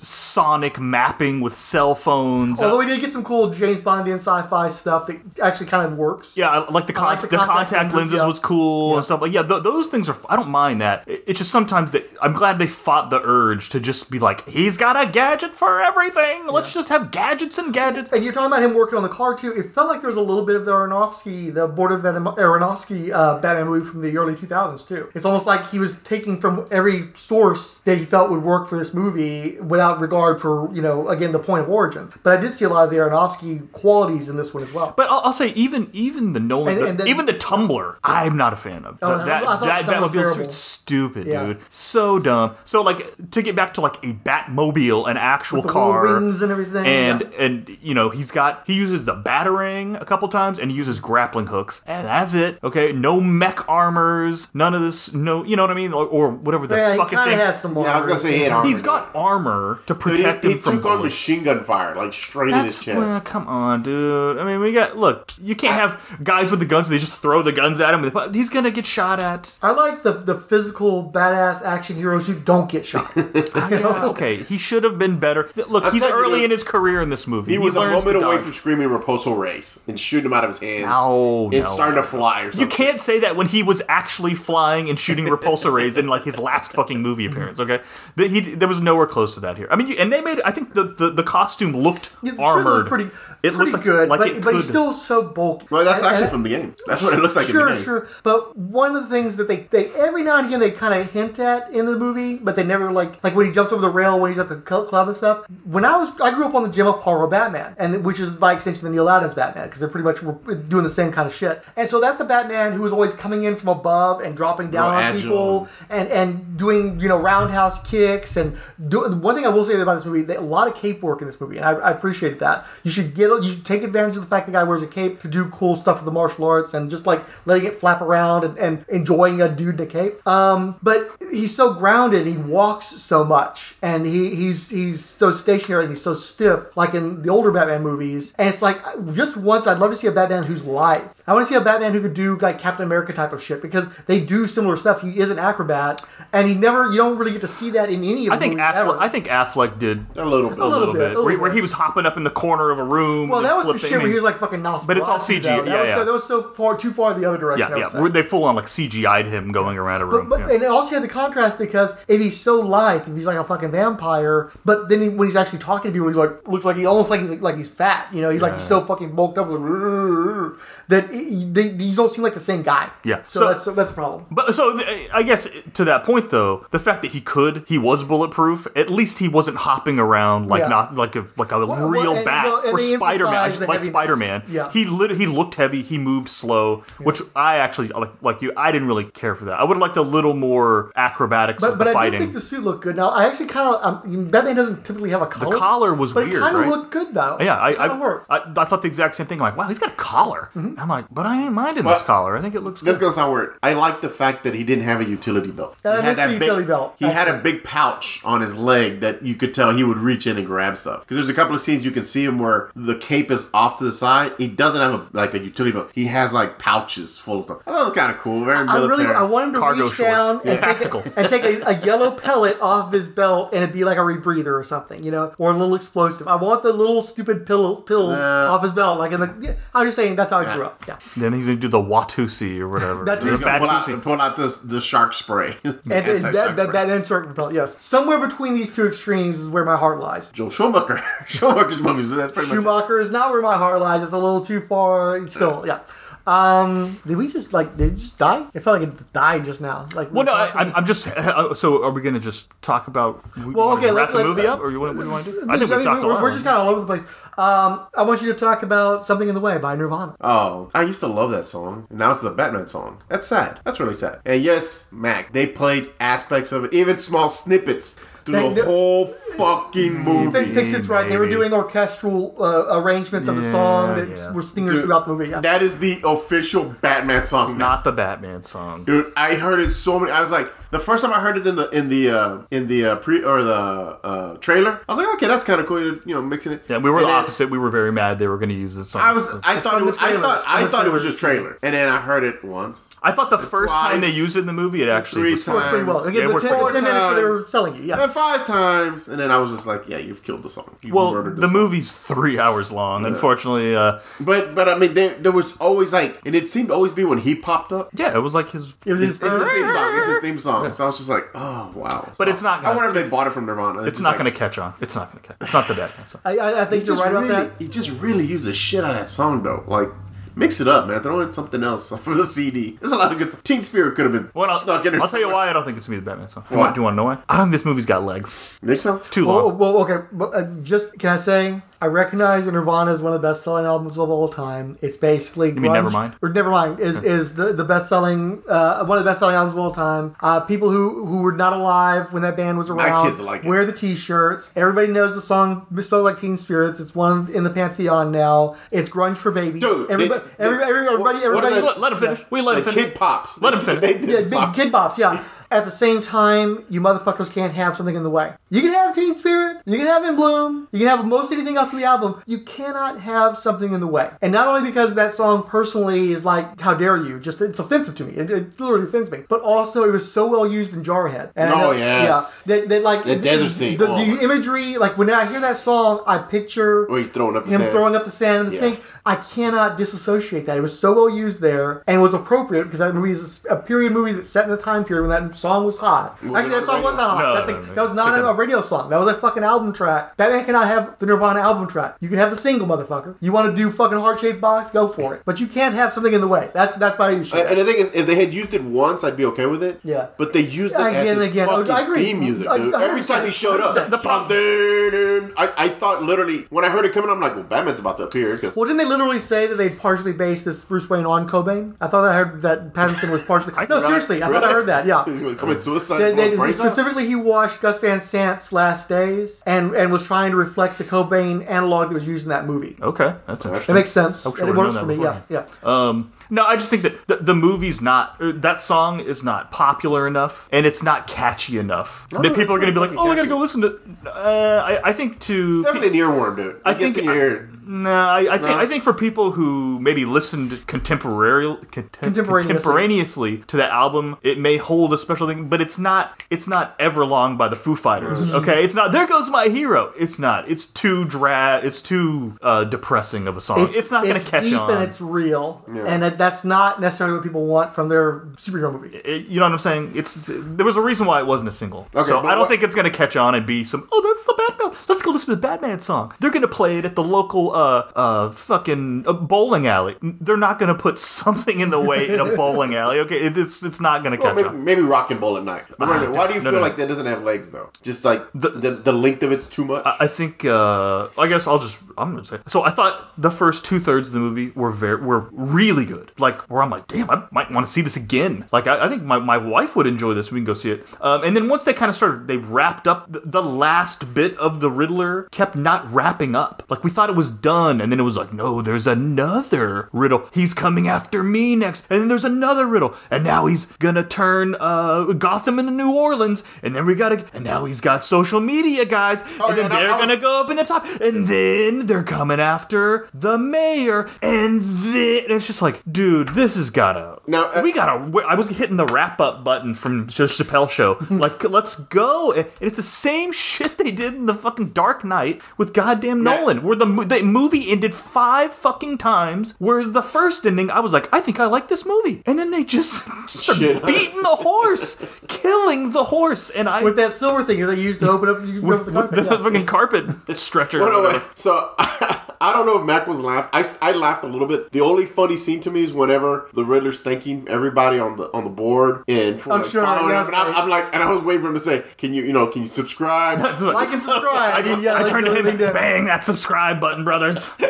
sonic mapping with cell phones. Although we did get some cool James Bondian sci-fi stuff that actually kind of works. yeah, like the, con- like the, the contact, contact lenses lenses, yeah. was cool Yeah. and stuff like yeah. Th- those things are I don't mind that. It- it's just sometimes that I'm glad they fought the urge to just be like he's got a gadget for everything. Let's just have gadgets and gadgets. And you're talking about him working on the car too. It felt like there was a little bit of the Aronofsky, the Board of Aronofsky uh, Batman movie from the early 2000s too. It's almost like he was taking from every source that he felt would work for this movie without regard for, you know, again, the point of origin. But I did see a lot of the Aronofsky qualities in this one as well. But I'll, I'll say even even the Nolan, And- the- and then- even the Tumbler, I'm not a fan of. Oh, that thought that, the Tumbler was stupid, Yeah. dude. So dumb. So like to take it back to like a Batmobile, an actual With the car, wings and everything, and yeah. and you know he's got he uses the batarang a couple times and he uses grappling hooks, and that's it. Okay, no mech armors, none of this. No, you know what I mean, or, or whatever the Yeah, he fucking kind of thing. has some more. Yeah, I was gonna say he had armor. He's got armor to Dude, protect he, him he from took on machine gun fire, like straight in his chest. well, come on, dude. I mean, we got look. You can't have guys with the guns. They just throw the guns at him. He's gonna get shot at. I like the the physical badass action heroes who don't get shot. Yeah, okay, he should have been better. Look, I'm he's telling you, early in his career in this movie. He was a moment away from screaming repulsor rays and shooting him out of his hands. No, and no. starting to fly or something. You can't say that when he was actually flying and shooting repulsor rays in like his last fucking movie appearance. Okay, that he there was nowhere close to that here. I mean, you, and they made. I think the the, the costume looked It armored. looked pretty, It pretty looked like- good, like but, it but he's still so bulky. Well, that's And- actually and- from the game. That's what it looks like in Sure, the game. sure. But one of the things that they, they every now and again they kind of hint at in the movie, but they never like like when he jumps over the rail when he's at the club and stuff. When I was I grew up on the Jim Aparo Batman, and which is by extension the Neal Adams Batman because they're pretty much doing the same kind of shit. And so that's a Batman who is always coming in from above and dropping down Real on agile. people and and doing you know roundhouse kicks and do, one thing I will say about this movie, they, a lot of cape work in this movie, and I, I appreciated that. You should get you should take advantage of the fact the guy wears a cape to do cool stuff with the martial arts and just like letting it flap around and, and enjoying a dude in a cape. Um, but he's so grounded, he walks so much, and he he's he's so stationary and he's so stiff, like in the older Batman movies. And it's like just once, I'd love to see a Batman who's light. I want to see a Batman who could do like Captain America type of shit because they do similar stuff. He is an acrobat, and he never you don't really get to see that in any of the I think movies Affleck. ever. I think Affleck did A little bit. a little, bit, bit, a little where, where he was hopping up in the corner of a room. Well, that was the shit where he was like fucking Nosferatu. But it's all CG, though. That yeah, was yeah. So, that was so far too far the other direction. yeah, I yeah. would say. Where They full on like CGI'd him going around a room. But, but yeah. and it also had the contrast because if he's so lithe, if he's like a fucking vampire, but then he, when he's actually talking to people, he's like looks like he almost like he's like he's fat. You know, he's like he's so fucking bulked up that it, they, these don't seem like the same guy. Yeah. So, So- that's that's a problem. But so I guess to that point though, the fact that he could, he was bulletproof. At least he wasn't hopping around like Yeah. not like a like a Well, real well, bat well, or Spider Man, like. Spider Man. Yeah. He lit- he looked heavy. He moved slow, which I actually like like you. I didn't really care for that. I would have liked a little more acrobatics But but the I fighting. do think the suit looked good. Now I actually kind of um, Batman doesn't typically have a collar. The collar was but weird, it kind of right? looked good though. yeah, I I. I I thought the exact same thing. I'm like, wow, he's got a collar. Mm-hmm. I'm like, but I ain't minding Well, this collar. I think it looks That's good. gonna sound weird. I like the fact that he didn't have a utility belt. Yeah, I he miss the big, utility belt, He had a big pouch on his leg that you could tell he would reach in and grab stuff. Because there's a couple of scenes you can see him where the cape is off to the side. He doesn't have a like a utility belt. He has like pouches full of stuff. I thought it was kind of cool. Very I military. really I want him to Cargo reach shorts. down Yeah. and take, a, and take a, a yellow pellet off his belt and it'd be like a rebreather or something, you know, or a little explosive. I want the little stupid pill, pills Nah. off his belt, like in the. Yeah, I'm just saying that's how I Yeah. grew up. Yeah, Then he's gonna do the Watusi or whatever. That The is He's gonna pull out, pull out this the shark spray. The and, and anti-shark that, that, spray. that repellent. Yes, somewhere between these two extremes is where my heart lies. Joel Schumacher. Schumacher's movies. That's pretty much. Schumacher is not where my heart lies. It's a little too far. Still, yeah. Um, did we just like did it just die? It felt like it died just now. Like we Well, no, I, I'm, I'm just. Uh, so, are we going to just talk about? Well, wanna okay, wrap let's- the let's- movie up, or you want, what do you want to do? I think I we've mean, talked a we're, lot. we're just kind of all over the place. Um, I want you to talk about "Something in the Way" by Nirvana. Oh, I used to love that song. Now it's the Batman song. That's sad. That's really sad. And yes, Mac, they played aspects of it, even small snippets through They- the they- whole fucking movie. They fixed it right. They were doing orchestral uh, arrangements of the song that yeah. were singers Dude, throughout the movie. Yeah. That is the official Batman song. It's not the Batman song. Dude, I heard it so many. I was like, the first time I heard it in the in the uh, in the uh, pre or the uh, trailer, I was like, okay, that's kind of cool. You know, mixing it. Yeah, we were And the then opposite. We were very mad they were going to use this song. I was. I thought it from the was. I thought. I the thought it was just trailer, and then I heard it once. I thought the first time they used it in the movie, it actually three was Worked pretty well. times. Again, Yeah, the we're 10, four the 10 minutes they were times. telling you. Yeah. And five times, and then I was just like, "Yeah, you've killed the song. You Well, murdered the song. movie's three hours long. Unfortunately, uh, But but I mean, there, there was always like, and it seemed to always be when he popped up. yeah, it was like his. It was It's, his, it's his theme song. It's his theme song. So I was just like, oh wow. But So it's not I gonna- wonder if they bought it from Nirvana. It's not going to catch on. It's not going to catch. It's not the Batman song. I, I, I He think you're just right about that. he just really used the shit out of that song though. Like. Mix it up, man. Throw in something else for the CD. There's a lot of good. Teen Spirit could have been Well, I'll, snuck in there. I'll tell you somewhere. why I don't think it's me the Batman song. Do you, Why? want, do you want to know why? I don't think this movie's got legs. Think so? It's too Well, long. well, okay. But, uh, just can I say, I recognize that Nirvana is one of the best-selling albums of all time. It's basically mean grunge- Nevermind? or Nevermind is is the, the best-selling uh, one of the best-selling albums of all time. Uh, people who who were not alive when that band was around. My kids like it. wear the T-shirts. Everybody knows the song "Misspelled Like Teen Spirits." It's one in the pantheon now. It's grunge for babies. Dude, everybody, they- everybody, everybody, what- what is everybody. that? Let, let him finish. We let Like him finish. Kid Pops. Let him finish. They did Yeah, big kid bops, yeah. At the same time, you motherfuckers can't have something in the way. You can have Teen Spirit, you can have In Bloom, you can have most anything else in the album. You cannot have something in the way. And not only because that song personally is like, how dare you, just it's offensive to me. It, it literally offends me. But also, it was so well used in Jarhead. And Oh, know- yes. Yeah. That, that like The desert scene. The, Oh, the imagery, like when I hear that song, I picture Where he's throwing up him sand. throwing up the sand in the Yeah. sink. I cannot disassociate that. It was so well used there and was appropriate because that movie is a, a period movie that's set in a time period when that song was hot. Well, Actually, that song radio. was not hot. No, That's no, like- no. that was not a, a radio song. That was a fucking album track. Batman cannot have the Nirvana album track. You can have the single, motherfucker. You want to do fucking heart shaped box? Go for it. But you can't have something in the way. That's that's my issue. And, and the thing is, if they had used it once, I'd be okay with it. Yeah. But they used it Again as his again. Oh, fucking I agree. theme music, dude. Every time he showed up. The something. I, I thought literally when I heard it coming, I'm like, well, Batman's about to appear because Well, didn't they literally say that they partially based this Bruce Wayne on Cobain? I thought I heard that Pattinson was partially. no, seriously, I thought I heard that. Yeah. he's going to commit suicide. They, and blow they, his specifically, he watched Gus Van Sant's last days and, and was trying to reflect the Cobain analog that was used in that movie. Okay, that's It makes sense. I wish I and it works for me. that Yeah, yeah. Um, no, I just think that the, the movie's not uh, that song is not popular enough, and it's not catchy enough that people are going to be like, "Oh, I got to go listen to." Uh, I, I think to It's definitely an earworm, dude. It I gets think in your ear. No, I, I think No? I think for people who maybe listened contemporary, contem- Contemporaneously. contemporaneously to that album, it may hold a special thing, but it's not it's not Everlong by the Foo Fighters. Mm-hmm. Okay, it's not. There goes my hero. It's not. It's too dra. It's too uh, depressing of a song. It's, not going to catch deep on. and it's real, and that, that's not necessarily what people want from their superhero movie. It- you know what I'm saying? It's there was a reason why it wasn't a single. Okay, so I don't what- think it's gonna catch on and be some. Oh, that's the Batman. Let's go listen to the Batman song. They're gonna play it at the local uh uh fucking uh, bowling alley. They're not gonna put something in the way in a bowling alley. Okay, it, it's it's not gonna Well, catch maybe, on. maybe rock and roll at night. But wait a minute, why do you no, feel no, like that doesn't have legs though? Just like the the, length of it's too much. I think uh, I guess I'll just I'm gonna say so. I thought the first two thirds of the movie were very were really good. Like where I'm like, damn, I might want to see this again. Like I, I think my, my wife would enjoy this. We can go see it. Um, and then once they kind of started, they wrapped up the, the last bit of the Riddler kept not wrapping up. Like we thought it was done, and then it was like, no, there's another riddle. He's coming after me next, and then there's another riddle, and now he's gonna turn uh, Gotham into New Orleans, and then we gotta, and now he's got social media guys, Oh, and yeah, then no, they're was- gonna go up in the top, and then they're coming after the mayor, and then and it's just like, dude, this has gotta. Now, uh, we gotta. I was hitting the wrap up button from the Chappelle show. like, let's go. And it's the same shit they did in the fucking Dark Knight with goddamn Nolan, where the the movie ended five fucking times. Whereas the first ending, I was like, I think I like this movie, and then they just started beating the horse, killing the horse, and I With that silver thing that they used to open up, you with, open with the the carpet, yeah. fucking carpet stretcher. Well, or wait. So I don't know if Mac was laughing. I, I laughed a little bit. The only funny scene to me is whenever the Riddler's thanking everybody on the on the board and for I'm like, sure, following yeah, him. And I'm. I'm like, and I was waiting for him to say, "Can you, you know, can you subscribe?" Like and subscribe. I, yeah, I like turned to him and bang that subscribe button, brothers.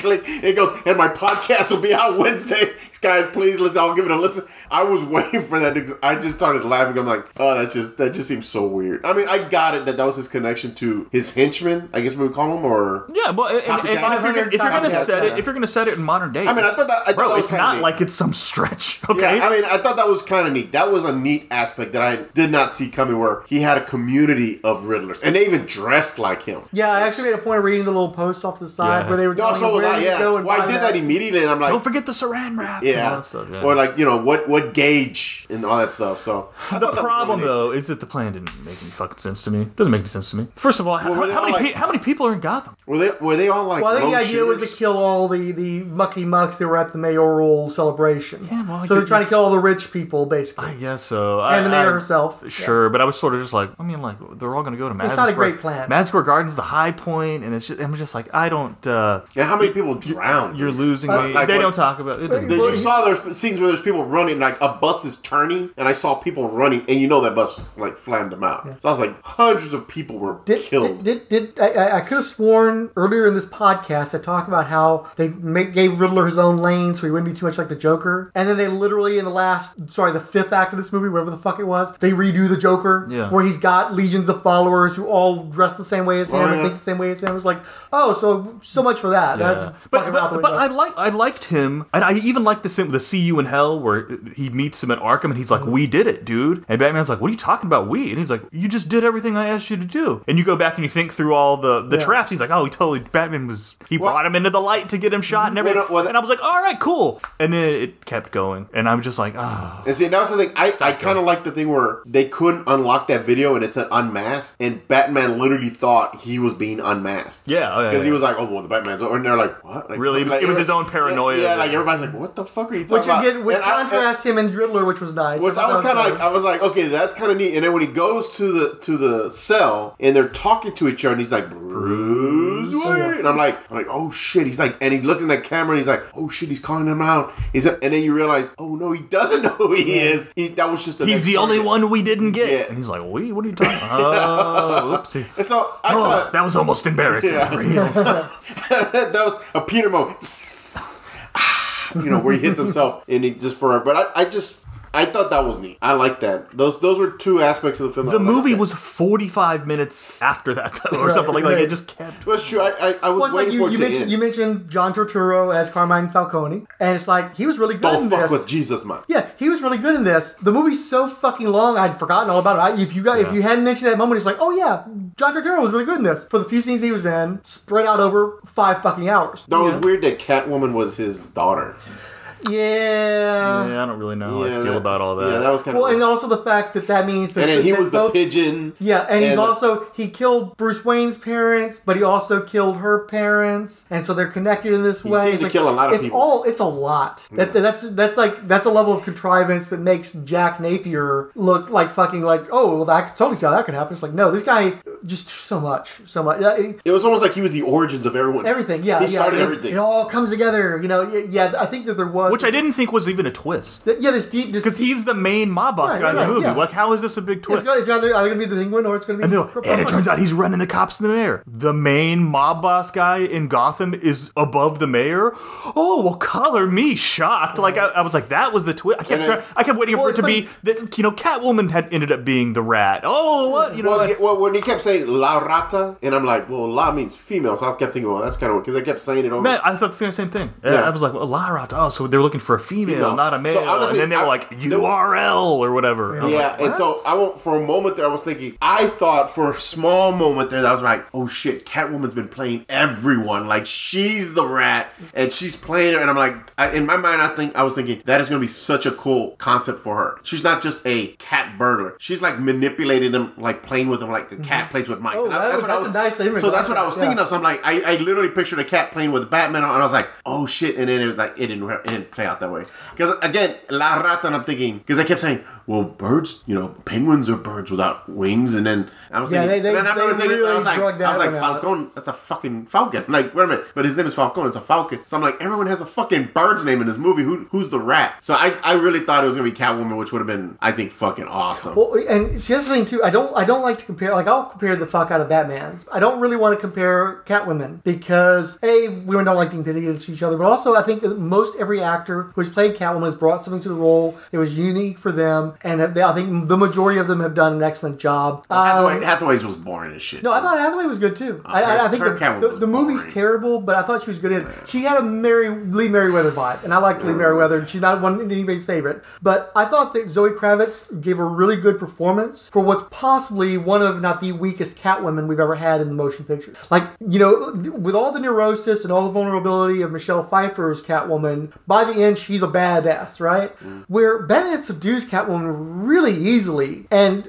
It goes, and my podcast will be out Wednesday. Guys, please let's all give it a listen. I was waiting for that. I just started laughing. I'm like, oh, that's just that just seems so weird. I mean, I got it that that was his connection to his henchman. I guess we would call him, or Yeah, well, and, and, and if, you're, gonna- if you're gonna set it, if you're gonna set it in modern day, I mean, I thought that- I thought bro, that was it's not neat. like it's some stretch. Okay, Yeah, I mean, I thought that was kind of neat. That was a neat aspect that I did not see coming, where he had a community of Riddlers, and they even dressed like him. Yeah, I actually made a point of reading the little post off to the side Yeah. were they were No, telling so you was I. Yeah. Well, I buy did that immediately, and I'm like, don't forget the Saran wrap. And all yeah. that stuff, yeah. or like you know what what gauge and all that stuff. So the thought that was problem though is that the plan didn't make any fucking sense to me. Doesn't make any sense to me. First of all, how, Well, were they how all many like- pe- how many people are in Gotham? were they were they all like? Well, I think the lone idea was to kill all the the mucky mucks that were at the mayoral celebration. Yeah, well, so they're trying to kill all the rich people, basically, I guess so. and the mayor I- herself. Sure, but I was sort of just like, I mean, like they're all going to go to Madison not a Square. great plan. Madison Square Garden's the high point, and it's just, I'm just like, I don't. uh And how many people drowned? You're losing Like- me. like they what- don't talk about it. doesn't Did Well, you saw there's scenes where there's people running, like a bus is turning, and I saw people running, and you know that bus like flattened them out. So I was like, hundreds of people were Did, killed. did, did, did I, I- I could have sworn earlier in this podcast I talked about how they make, gave Riddler his own lane so he wouldn't be too much like the Joker, and then they literally in the last, sorry, the fifth act of this movie, whatever the fuck it was, they redo the Joker, Yeah. where he's got legions of followers who all dress the same way as him Oh, and yeah. think the same way as him. It's like, oh, so so much for that. That's but fucking but, out the but. I like I liked him, and I even liked the sim the "See You in Hell" where he meets him at Arkham, and he's like. "We did it, dude." And Batman's like, "What are you talking about, we?" And he's like, "You just did everything I asked you to do." And you go back and you think through all the the Yeah. traps. He's like, "Oh, he totally Batman was he Well- brought him into the light to get him shot and everything." Well, well, and I was like, "All right, cool." And then it kept going, and I'm just like, "Ah." And see, that was the thing. I, I kind of like the thing where they couldn't unlock that video and it said unmasked, and Batman literally thought he was being unmasked. Yeah, oh, yeah, because he was like, "Oh, well, the Batman's," and they're like, "What?" Like, Really? It was- like, it was his own paranoia Yeah, like everybody's like, "What the fuck are you talking which about?" again, which And I- and- him and Riddler, which was nice. Which I thought was kind of like, I was like, okay, that's kind of neat. And then when he goes to the to the cell and they're talking to each other, and he's like, Bruce oh, Wayne, and I'm like, I'm like, oh shit, he's like, and he looks in that camera, and he's like, oh shit, he's calling him out. He's and then you realize, oh no, he doesn't know who he is. He, that was just He's the only one we didn't get. Yeah. And he's like, "We? What are you talking about?" Oh, oopsie. And so I Oh, thought that was almost embarrassing. Yeah. that was a Peter moment. You know, where he hits himself and he just for but I, I just I thought that was neat. I like that. Those those were two aspects of the film. The I movie was 45 minutes after that, though, or Right, something like that. right. It just kept. Well, it's true. I I, I was Well, waiting like you, for it you to mentioned end. you mentioned John Turturro as Carmine Falcone, and it's like he was really good Don't in fuck this. with Jesus, man. Yeah, he was really good in this. The movie's so fucking long, I'd forgotten all about it. I, if you got, if you hadn't mentioned that moment, it's like, oh yeah, John Turturro was really good in this. For the few scenes he was in, spread out over five fucking hours. That was Yeah. weird that Catwoman was his daughter. Yeah. Yeah, I don't really know how Yeah, I feel about all that. Yeah, that was kind Well, of. Well, and also the fact that that means that and then he that was the pigeon. Yeah, and he's And- also he killed Bruce Wayne's parents, but he also killed her parents, and so they're connected in this He way. seemed It's to like- kill a lot of it's people. all it's a lot. That, that's that's like that's a level of contrivance that makes Jack Napier look like fucking like oh well I could totally see how that could happen. It's like no, this guy just so much, so much. Yeah, it- It was almost like he was the origins of everyone. Everything, yeah, He yeah, started it, everything. It all comes together, you know. Yeah, I think that there was Which I didn't think was even a twist. th- Yeah, this deep Because he's the main mob boss Right, guy in the movie. yeah. Like, how is this a big twist? gonna, it's either, either gonna be the penguin or it's gonna be. And, they're like, and it turns out he's running the cops and the mayor. The main mob boss guy in Gotham is above the mayor. Oh well, color me shocked. Like I, I was like, that was the twist. I kept, then- I kept waiting Well, for it to it's be that you know Catwoman had ended up being the rat. Oh what you know? Well, what? yeah, well, when he kept saying La Rata, and I'm like, well, La means female, so I kept thinking, well, that's kind of weird because I kept saying it over. Man, I thought the same- same thing. Yeah. Yeah. I was like, well, Rata. Oh, so they're looking for a female, Female. not a male. So, honestly, and then they were like URL or whatever. And Yeah, like, and so I won't. For a moment there, I was thinking. I thought for a small moment there, that I was like, "Oh shit, Catwoman's been playing everyone. Like she's the rat, and she's playing her." And I'm like, I, in my mind, I think I was thinking that is going to be such a cool concept for her. She's not just a cat burglar. She's like manipulating them, like playing with them, like a mm-hmm. cat plays with mice. Oh, And I- that- that's what I was. a nice image. So that's what I was Yeah. thinking of. So I'm like, I, I literally pictured a cat playing with Batman, and I was like, oh shit. And then it was like, it didn't, it didn't play out that way. Because again, La Rata, and I'm thinking, because I kept saying, well, birds, you know, penguins are birds without wings, and then I was Yeah, thinking, they- they- and then I remember thinking, really I was like, I was like, one out. Falcon, that's a fucking falcon. Like, wait a minute, but his name is Falcon, it's a falcon. So I'm like, everyone has a fucking bird's name in this movie. Who, who's the rat? So I, I really thought it was gonna be Catwoman, which would have been, I think, fucking awesome. Well, and see that's the thing too. I don't I don't like to compare. Like I'll compare the fuck out of Batman. I don't really want to compare Catwoman because a women don't like being pitted against each other, but also I think most every actor who's played Catwoman has brought something to the role that was unique for them, and they, I think the majority of them have done an excellent job. Hathaway, Um, Hathaway's was boring as shit. no, I thought Hathaway was good too. I, I, I think the, the, the movie's terrible, but I thought she was good in it. She had a Mary Lee Meriwether vibe, and I liked Lee Meriwether. She's not one anybody's favorite, but I thought that Zoe Kravitz gave a really good performance for what's possibly one of not the weakest Catwomen we've ever had in the motion picture. Like you know, with all the neurosis and all the vulnerability of Michelle Pfeiffer's Catwoman, by the end she's a badass, right? Where Bennett subdues Catwoman really easily, and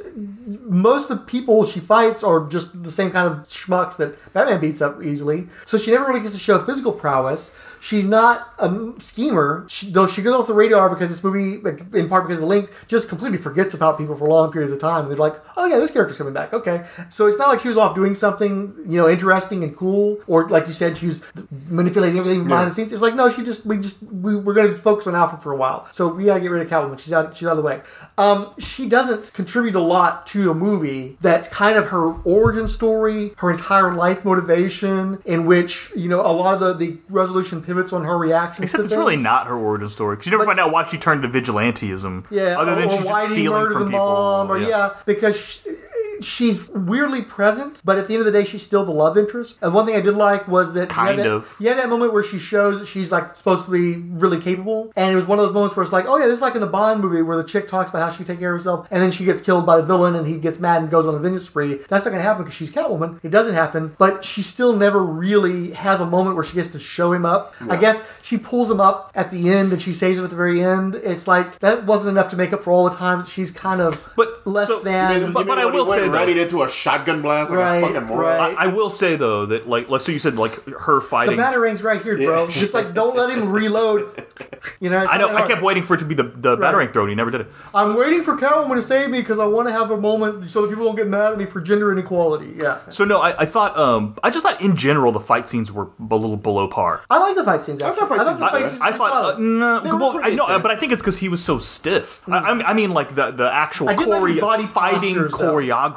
most of the people she fights are just the same kind of schmucks that Batman beats up easily. So she never really gets to show physical prowess. She's not a schemer. She, though she goes off the radar because this movie, in part because of the Link, just completely forgets about people for long periods of time. They're like, oh yeah, this character's coming back. Okay, so it's not like she was off doing something you know interesting and cool, or like you said, she was manipulating everything behind the scenes. It's like no, she just we just we, we're going to focus on Alfred for a while. So we got to get rid of Catwoman. She's out. She's out of the way. Um, she doesn't contribute a lot to a movie that's kind of her origin story, her entire life motivation, in which you know a lot of the, the resolution pivots on her reactions. Except it's really not her origin story because you never But- find out why she turned to vigilanteism. Yeah, other than she's just stealing from people. mom, or yeah, because she, she's weirdly present, but at the end of the day, she's still the love interest. And one thing I did like was that you Kind that- of. You had that moment where she shows that she's like supposed to be really capable, and it was one of those moments where it's like, oh yeah, this is like in the Bond movie where the chick talks about how she can take care of herself, and then she gets killed by the villain, and he gets mad and goes on a vengeance spree. That's not gonna happen because she's Catwoman. It doesn't happen, but she still never really has a moment where she gets to show him up. I guess she pulls him up at the end, and she saves him at the very end. It's like that wasn't enough to make up for all the times she's kind of But- less so- than. You mean- but- you but I will went say, though- right into a shotgun blast like Right, a fucking moron. right. I, I will say though that like let's say you said like her fighting the fighting. batarangs right here, bro. Yeah. Just like don't let him reload. You know, I know. I kept waiting for it to be the the Right. batarang throw. and He never did it. I'm waiting for Catwoman to save me because I want to have a moment so that people don't get mad at me for gender inequality. Yeah, So no, I, I thought um I just thought in general the fight scenes were a little below par. I like the fight scenes. Actually. I thought fight scenes the fight scenes I thought uh, no, well, I know, but I think it's because he was so stiff. I, I mean- I mean, like the the actual I like chore- body fighting postures,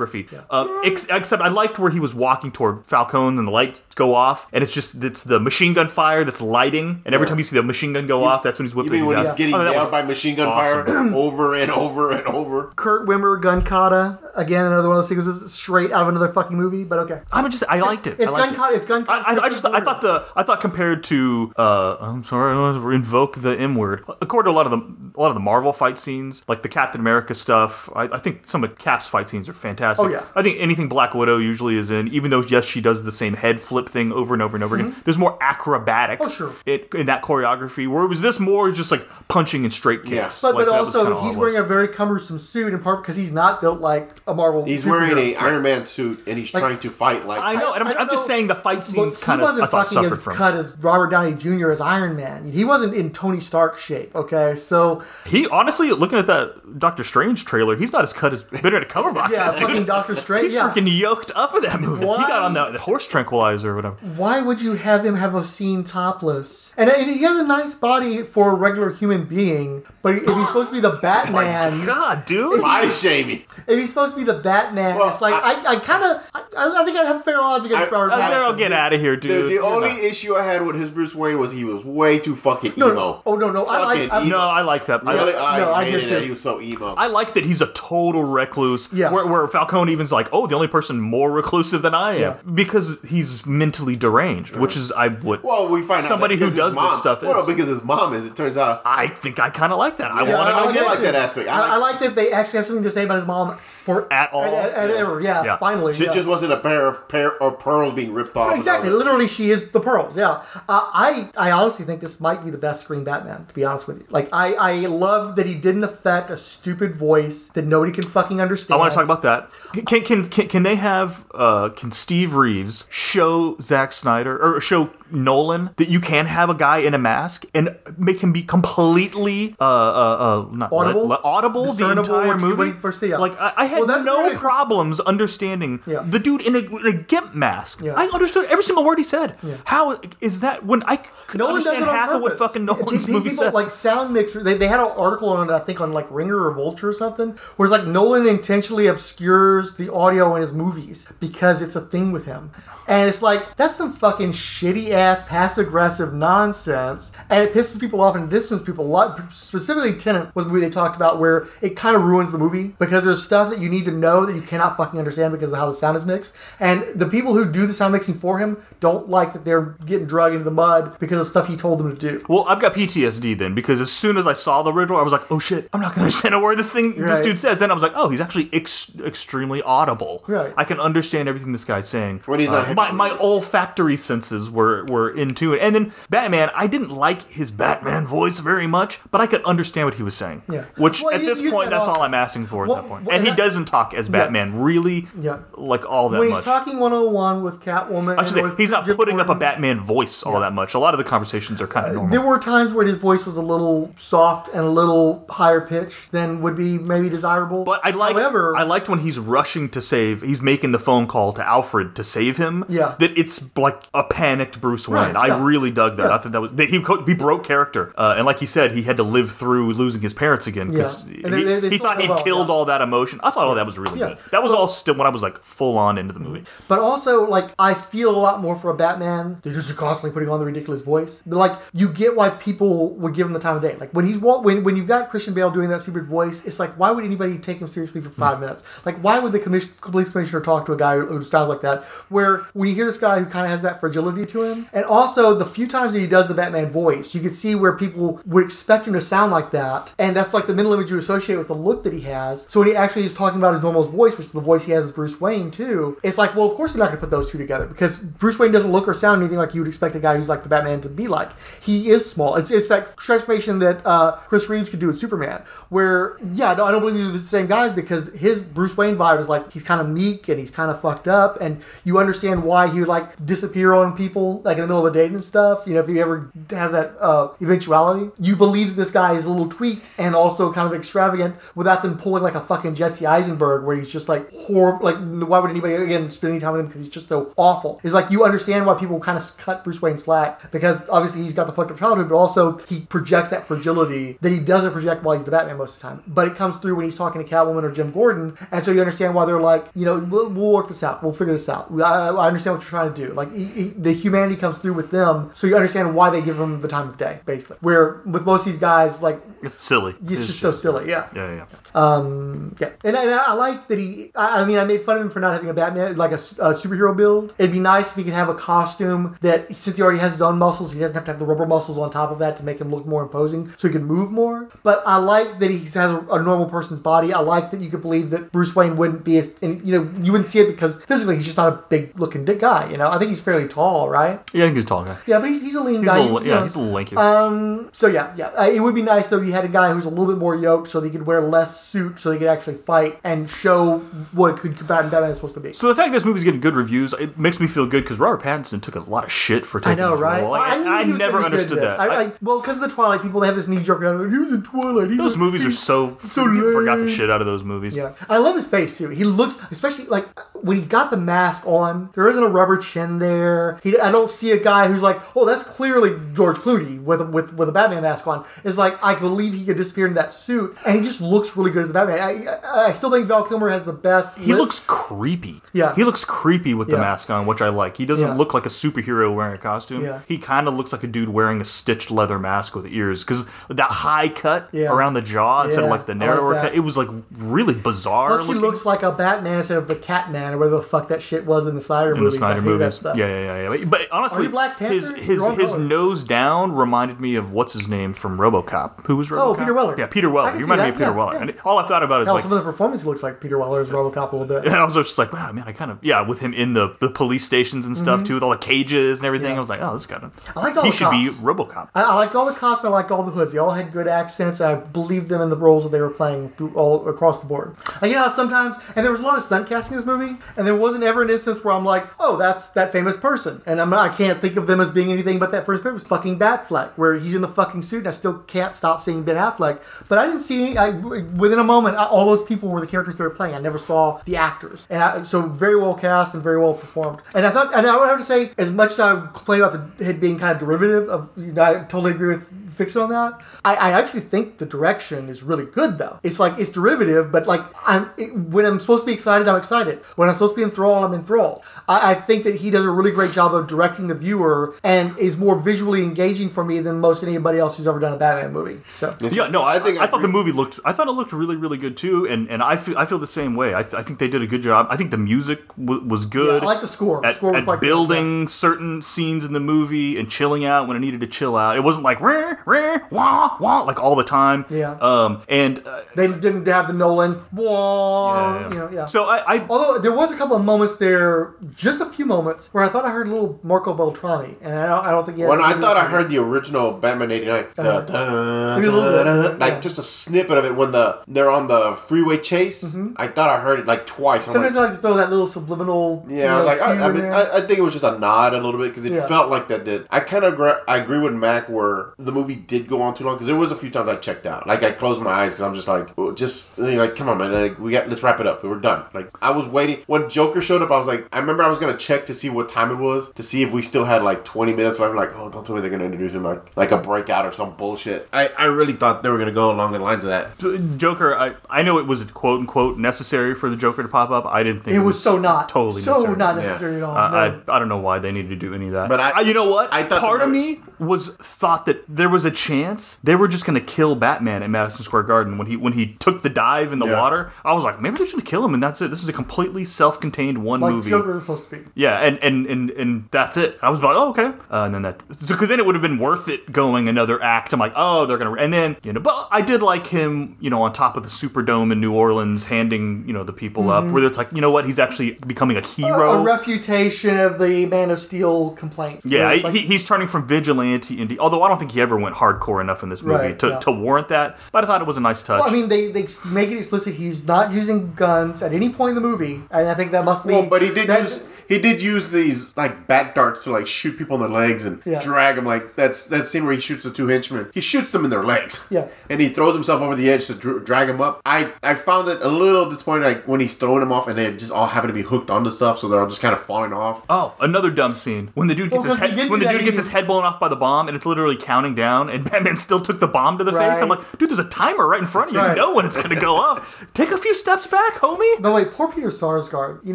though. choreography. Um, ex- except I liked where he was walking toward Falcone and the lights go off, and it's just it's the machine gun fire that's lighting, and every time you see the machine gun go off, that's when he's You whipping. mean when he's getting Oh, that nailed was- by machine gun awesome. fire over and over and over? Kurt Wimmer gun kata again. Another one of those sequences straight out of another fucking movie. But okay, I'm just I liked it. it's gun kata. It's gun I, kata. I, I just I thought the I thought compared to uh I'm sorry I don't want to invoke the M word. According to a lot of the a lot of the Marvel fight scenes, like the Captain America stuff, I, I think some of Cap's fight scenes are fantastic. Oh, yeah. I think anything Black Widow usually is in, even though yes she does the same head flip thing over and over and over again. There's more acrobatics Mm-hmm. Oh, sure. in, in that choreography. Where was this more just like punching and straight Yeah. kicks? But, Like, but also, he's wearing was. a very cumbersome suit in part because he's not built like a Marvel. He's wearing a superhero. Iron Man suit and he's Like- trying to fight like I know, and I'm, I don't I'm just saying the fight scenes he kind of wasn't I thought fucking suffered as from. cut as Robert Downey Jr. as Iron Man. He wasn't in Tony Stark shape. Okay, so He honestly, looking at that Doctor Strange trailer, he's not as cut as Benedict Cumberbatch yeah, is, dude. Fucking Doctor Strange. He's yeah. freaking yoked up in that movie. Why? He got on the, the horse tranquilizer or whatever. Why would you have him have a scene topless? And, and he has a nice body for a regular human being, but if he's supposed to be the oh Batman, God, dude. body shaming. if he's supposed to be the Batman, Well, it's like I- I, I, kind of, I, I think I'd have fair odds against I- Robert Pattinson. I'll get out of here, dude. the only issue I had with his Bruce Wayne was he was way too fucking emo. no. Oh, no, no. I like- Fucking I- emo. no, I like that. I- Really, I No, I hated did that he was so emo. I like that he's a total recluse. Yeah. Where, where Falcone even's like, oh, the only person more reclusive than I am Yeah. because he's mentally deranged, which is I would. well, we find somebody out who does mom, this stuff Well, is. because his mom is. It turns out. I think I kind of like that. I want to I know. like more. like that aspect. I I, I like- like that they actually have something to say about his mom for At all? At, at- ever, yeah, Yeah. Finally, It yeah. just wasn't a pair of pair of pearls being ripped off. Exactly. And I was Literally, she is the pearls. Yeah. Uh, I I honestly think this might be the best screen Batman. To be honest with you, like I I love that he didn't affect a stupid voice that nobody can fucking understand. I want to talk about that. Can can can, can they have uh can Steve Reeves show Zack Snyder or show Nolan that you can have a guy in a mask and make him be completely uh uh, uh not Audible? le- audible the entire what you- what movie? yeah. Like I, I had Well, no problems understanding Yeah. the dude in a, in a gimp mask. Yeah. I understood every single word he said. How is that when I could Nolan understand half of what fucking Nolan's Pe- movie people, said? Like sound mixer, they, they had an article on it, I think, on like Ringer or Vulture or something, where it's like Nolan intentionally obscures the audio in his movies because it's a thing with him. And it's like, that's some fucking shitty ass, passive aggressive nonsense. And it pisses people off and distances people a lot. Specifically, Tenet was the movie they talked about where it kind of ruins the movie because there's stuff that you need to know that you cannot fucking understand because of how the sound is mixed. And the people who do the sound mixing for him don't like that they're getting dragged into the mud because of stuff he told them to do. Well, I've got PTSD then because as soon as I saw the riddle, I was like, "Oh shit, I'm not gonna understand a word this thing this dude says." Then I was like, "Oh, he's actually ex- extremely audible. Right. I can understand everything this guy's saying." When he's not Uh, my my olfactory senses were were into it. And then Batman, I didn't like his Batman voice very much, but I could understand what he was saying. Yeah. Which Well, at you- this you point, that's all- all I'm asking for Well, at that point. well, And he and that- doesn't talk as Batman really, Yeah. like all that when much. he's talking 101 with Catwoman, I should say, with he's not Jim putting up a Batman voice all that much. A lot of the conversations are kind of uh, normal. There were times where his voice was a little soft and a little higher pitched than would be maybe desirable. But I liked However, I liked when he's rushing to save. He's making the phone call to Alfred to save him. Yeah. that it's like a panicked Bruce Wayne. Right, I yeah. really dug that. Yeah. I thought that was that he he broke character. Uh, and like he said, he had to live through losing his parents again because Yeah. he, they- they- he thought he'd killed all that emotion. I thought all that was really good. That was all still when I was like full on into the movie. But also, like, I feel a lot more for a Batman. They're just constantly putting on the ridiculous voice. But, like, you get why people would give him the time of day. Like, when he's when when you've got Christian Bale doing that stupid voice, it's like, why would anybody take him seriously for five minutes? Like, why would the commission, police commissioner talk to a guy who sounds like that? Where when you hear this guy who kind of has that fragility to him, and also the few times that he does the Batman voice, you can see where people would expect him to sound like that, and that's like the mental image you associate with the look that he has. So when he actually is talking about his normal voice, which is the voice he has as Bruce Wayne too, it's like, well, of course they're not going to put those two together because Bruce Wayne doesn't look or sound anything like you would expect a guy who's like the Batman to be like. He is small. It's it's that transformation that uh, Chris Reeves could do with Superman, where yeah, I don't believe these are the same guys because his Bruce Wayne vibe is like he's kind of meek and he's kind of fucked up, and you understand why he would like disappear on people like in the middle of a date and stuff. You know, if he ever has that uh, eventuality, you believe that this guy is a little tweaked and also kind of extravagant without them pulling like a fucking Jesse Eisenberg where he's just like horrible. Like, why would anybody again spend any time with him because he's just so awful? It's like you understand why people kind of cut Bruce Wayne slack because obviously he's got the fucked up childhood, but also he projects that fragility that he doesn't project while he's the Batman most of the time. But it comes through when he's talking to Catwoman or Jim Gordon, and so you understand why they're like, you know, we'll, we'll work this out, we'll figure this out. I, I understand what you're trying to do. Like he, he, the humanity comes through with them, so you understand why they give them the time of day, basically. Where with most of these guys, like It's silly. it's just so silly, yeah. Yeah, yeah. Um, yeah, and, and I like that he. I, I mean, I made fun of him for not having a Batman like a superhero build. It'd be nice if he could have a costume that, since he already has his own muscles, he doesn't have to have the rubber muscles on top of that to make him look more imposing, so he can move more. But I like that he has a, a normal person's body. I like that you could believe that Bruce Wayne wouldn't be, as, and you know, you wouldn't see it because physically he's just not a big looking dick guy. You know, I think he's fairly tall, right? Yeah, I think he's a tall guy. Yeah, but he's, he's a lean He's guy. a little, you yeah, know. he's a little lanky. Um, so yeah, yeah, uh, it would be nice though if you had a guy who's a little bit more yoked, so he could wear less suit, so he could actually fight and show what good Batman Batman is supposed to be. so the fact this movie's getting good reviews, it makes me feel good because Robert Pattinson took a lot of shit for taking. I know, right? role. Like, I, knew I never gonna be good understood that. I, I- I, well, because of the Twilight people, they have this knee jerk. Like, he was in Twilight. He's those movies are so, so people forgot the shit out of those movies. Yeah, I love his face too. He looks, especially like when he's got the mask on. There isn't a rubber chin there. He, I don't see a guy who's like, oh, that's clearly George Clooney with a, with with a Batman mask on. It's like I believe he could disappear in that suit, and he just looks really good as the Batman. I, I, I still think Val Kilmer has the best. He lips. looks creepy. Yeah. He looks creepy with the Yeah. mask on, which I like. He doesn't Yeah. look like a superhero wearing a costume. Yeah. He kind of looks like a dude wearing a stitched leather mask with ears. Because that high cut Yeah. around the jaw instead of like the I like narrower cut, it was like really bizarre Plus, he looking. looks like a Batman instead of the Catman, or whatever the fuck that shit was in the Snyder in the Snyder movies. Yeah, yeah, yeah, yeah. But, honestly, Black Panther? his his his color. nose down reminded me of what's his name from RoboCop. Who was RoboCop? Oh, Peter Weller. Yeah, Peter Weller. You reminded me of Peter yeah, Weller. yeah. And all I thought about is Hell, like, some of the performance looks like Peter Weller's RoboCop a little bit. and I was just like, wow, man, I kind of yeah, with him in the, the police stations and stuff too, with all the cages and everything. Mm-hmm. Yeah. I was like, oh, this kind of I liked all he should be. RoboCop. I, I liked all the cops. I liked all the hoods. They all had good accents. And I believed them in the roles that they were playing through all across the board. Like you know, sometimes and there was a lot of stunt casting in this movie, and there wasn't ever an instance where I'm like, oh, that's that famous person, and I'm I can't think of them as being anything but that first person, fucking Batfleck, where he's in the fucking suit, and I still can't stop seeing Ben Affleck. But I didn't see I, within a moment I, all those people were the characters they were playing. I never saw the actors, and I, so very well cast and very well performed. And I thought, and I would have to say, as much as I complain about the head being kind of derivative of, you know, I totally agree with fix on that. I, I actually think the direction is really good though. It's like it's derivative, but like I'm it, when I'm supposed to be excited, I'm excited. When I'm supposed to be enthralled, I'm enthralled. I, I think that he does a really great job of directing the viewer and is more visually engaging for me than most anybody else who's ever done a Batman movie. So Yeah, no, I, I think I, I thought the movie looked. I thought it looked really, really good too, and and I feel I feel the same way. I, th- I think they did a good job. I think the music w- was good. Yeah, I like the score. The At, score was at quite good, building certain scenes in the movie and chilling out when it needed to chill out. It wasn't like "Rah, rah," "Rah, wah, wah," like all the time. Yeah. Um, and uh, They didn't have the Nolan. Wah, yeah, yeah. You know, yeah. So I, I Although there was a couple of moments there, just a few moments, where I thought I heard a little Marco Beltrami, and I don't, I don't think he had When I thought I heard the original Batman '89, Uh-huh. Maybe a little bit, like yeah. just a snippet of it when the they're on the freeway chase. I thought I heard it like twice. I'm Mm-hmm. Sometimes like, I like to throw that little subliminal. Yeah, you I was know, like, I, I mean. I, I think it was just a nod a little bit because it Yeah. felt like that did. I kind of agree, I agree with Mac where the movie did go on too long because there was a few times I checked out. Like I closed my eyes because I'm just like, just you know, like, come on, man, like, we got let's wrap it up. We're done. Like I was waiting when Joker showed up. I was like, I remember I was gonna check to see what time it was to see if we still had like 20 minutes left. I'm like, oh, don't tell me they're gonna introduce him like like a breakout or some bullshit. I I really thought they were gonna go along the lines of that. Joker, I, I know it was quote unquote necessary for the Joker to pop up. I didn't think it was so not totally so necessary. not Yeah. necessary at all. Uh, no. I, I don't know why they needed to do any of that. But I- you know what? I thought part of me was thought that there was a chance they were just going to kill Batman at Madison Square Garden when he when he took the dive in the Yeah. water. I was like, maybe they're just going to kill him, and that's it. This is a completely self-contained one like movie. Joker was supposed to be. Yeah, and, and, and, and that's it. I was like, oh, okay. Uh, and then that, because then it would have been worth it going another act. I'm like, oh, they're going to, and then, you know, but I did like him, you know, on top of the Superdome in New Orleans, handing, you know, the people up, where it's like, you know what, he's actually becoming a hero. A refutation of the Man of Steel complaint. Yeah, like- he, he's turning from vigilante into. Although I don't think he ever went hardcore enough in this movie Right, to, yeah. to warrant that, but I thought it was a nice touch. Well, I mean, they, they make it explicit he's not using guns at any point in the movie, and I think that must be. Well, but he did that- use he did use these like bat darts to like shoot people in their legs and Yeah. drag them. Like that's that scene where he shoots the two henchmen. He shoots them in their legs. Yeah. and he throws himself over the edge to dr- drag them up. I I found it a little disappointing like when he's throwing them off and they just all happen to be hooked onto stuff, so they're all just kind of falling off. Oh, another dumb scene when the dude gets Well, his head when the dude gets did- his head blown off by the bomb and it's literally counting down and Batman still took the bomb to the face. I'm like, dude, there's a timer right in front of you. Right. You know when it's gonna go up. Take a few steps back, homie. But wait, poor Peter Sarsgaard. You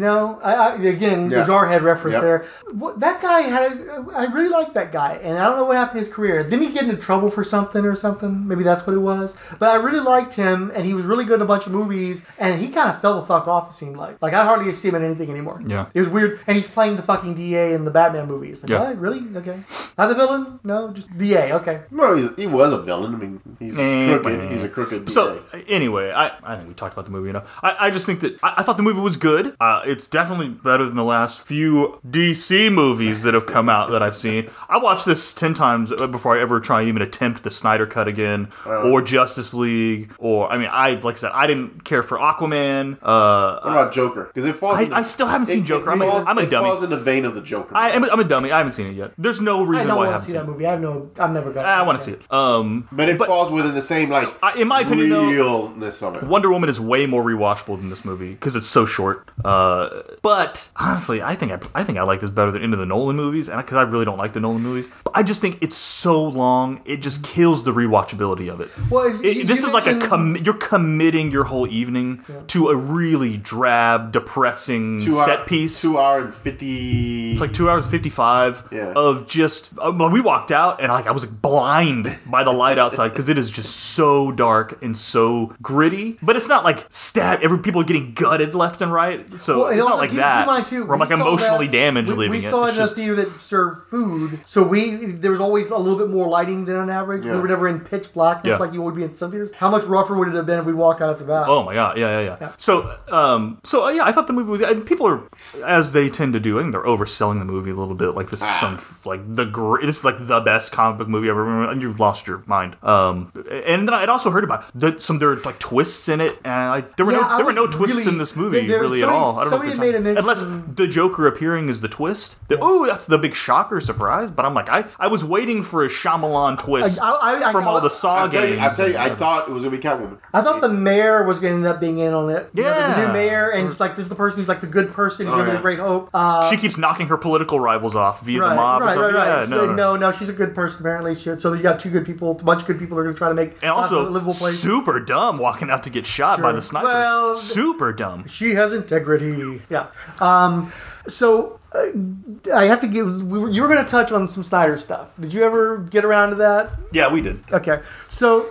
know, I, I again Yeah. The Jarhead reference Yep. there. What, that guy had. A, I really liked that guy, and I don't know what happened to his career. Didn't he get into trouble for something or something? Maybe that's what it was. But I really liked him, and he was really good in a bunch of movies. And he kind of fell the fuck off. It seemed like. Like I hardly see him in anything anymore. Yeah. it was weird. And he's playing the fucking DA in the Batman movies. Like, Yeah. really? Okay, not the villain. No, just DA. Okay. Well, he's, he was a villain. I mean, he's Eh, crooked. eh. He's a crooked. DA. So anyway, I, I think we talked about the movie enough. I, I just think that I, I thought the movie was good. Uh, it's definitely better than the last few DC movies that have come out that I've seen. I watched this ten times before I ever try and even attempt the Snyder Cut again or Justice League or I mean I like I said I didn't care for Aquaman. Uh, what about Joker? Because it falls. I- in the- I still haven't seen it- Joker. It, I'm a- falls, I'm a it falls in the vein of the Joker. I am a, I'm a dummy. I haven't seen it yet. There's no I reason don't why I want to haven't see seen that it. movie. I have no. I've never got. I want to see it. Um, but it falls within the same like I- in my opinion, though, realness of it. Wonder Woman is way more rewatchable than this movie because it's so short. Uh, but honestly, I think I, I think I like this better than any of the Nolan movies, and because I really don't like the Nolan movies, but I just think it's so long, it just kills the rewatchability of it. Well, it's- It- you- this you is like a com- you're committing your whole evening to a really drab, depressing Two set hour, piece. Two hour and fifty. It's like two hours and fifty five Yeah. of just. Uh, when we walked out, and like I was like blind by the light outside because it is just so dark and so gritty. But it's not like stab. Every people are getting gutted left and right. So Well, and it's also not like keep in that. mind, too, where I'm we like emotionally that- damaged we, leaving we it. saw It's it in a just- theater that served food, so we there was always a little bit more lighting than on average. We were never in pitch blackness Yeah. like you would be in some theaters. How much rougher would it have been if we walked out after that? Oh my god, yeah, yeah, yeah. yeah. So, um, so uh, yeah, I thought the movie was. And people are, as they tend to do, I think they're overselling the movie a little bit. Like this is some like the great. This is like the best comic book movie I've ever. And you've lost your mind. Um, and then I'd also heard about the, some there were like twists in it, and like there were Yeah, no there were no twists really- in this movie there- really at all. I don't know. somebody made they're a talking- Unless mention- the Joker appearing is the twist. The, oh, that's the big shocker surprise. But I'm like, I, I was waiting for a Shyamalan twist I- I- I- from all the I- Saw I'll tell games. you, I tell you, I thought it was gonna be Catwoman. I thought the mayor was going to end up being in on it. You know, the- the, new mayor, and it's like this is the person who's like the good person who's Oh, going to be yeah. the great hope. Uh, she keeps knocking her political rivals off via right, the mob or right, something. right, right. Yeah, no, like, no. no, no, she's a good person apparently. She, so you got two good people, a bunch of good people who are going to try to make And also, a livable place. super dumb walking out to get shot by the snipers. Well, super dumb. she has integrity. Yeah. Um, so uh, I have to give. We were, you were going to touch on some Snyder stuff. Did you ever get around to that? Yeah, we did. Okay. So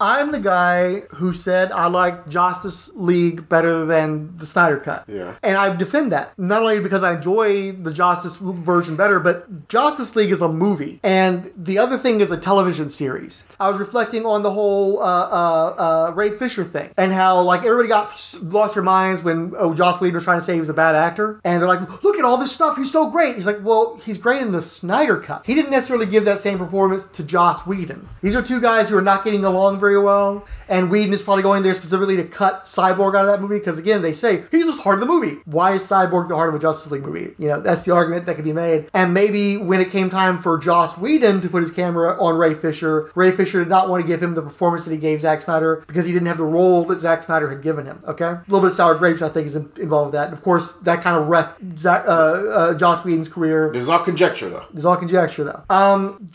I'm the guy who said I like Justice League better than the Snyder Cut. Yeah. And I defend that. Not only because I enjoy the Justice version better, but Justice League is a movie. And the other thing is a television series. I was reflecting on the whole uh, uh, uh, Ray Fisher thing and how, like, everybody got lost their minds when oh, Joss Whedon was trying to say he was a bad actor. And they're like, look at all this stuff. He's so great. He's like, well, he's great in the Snyder Cut. He didn't necessarily give that same performance to Joss Whedon. These are two guys who are not getting along very well. And Whedon is probably going there specifically to cut Cyborg out of that movie because, again, they say he's just heart of the movie. Why is Cyborg the heart of a Justice League movie? You know, that's the argument that could be made. And maybe when it came time for Joss Whedon to put his camera on Ray Fisher, Ray Fisher did not want to give him the performance that he gave Zack Snyder because he didn't have the role that Zack Snyder had given him. Okay, a little bit of sour grapes, I think, is involved with that. And of course, that kind of wrecked Zack, uh, uh, Joss Whedon's career. There's all conjecture though. It's all conjecture, though. Um,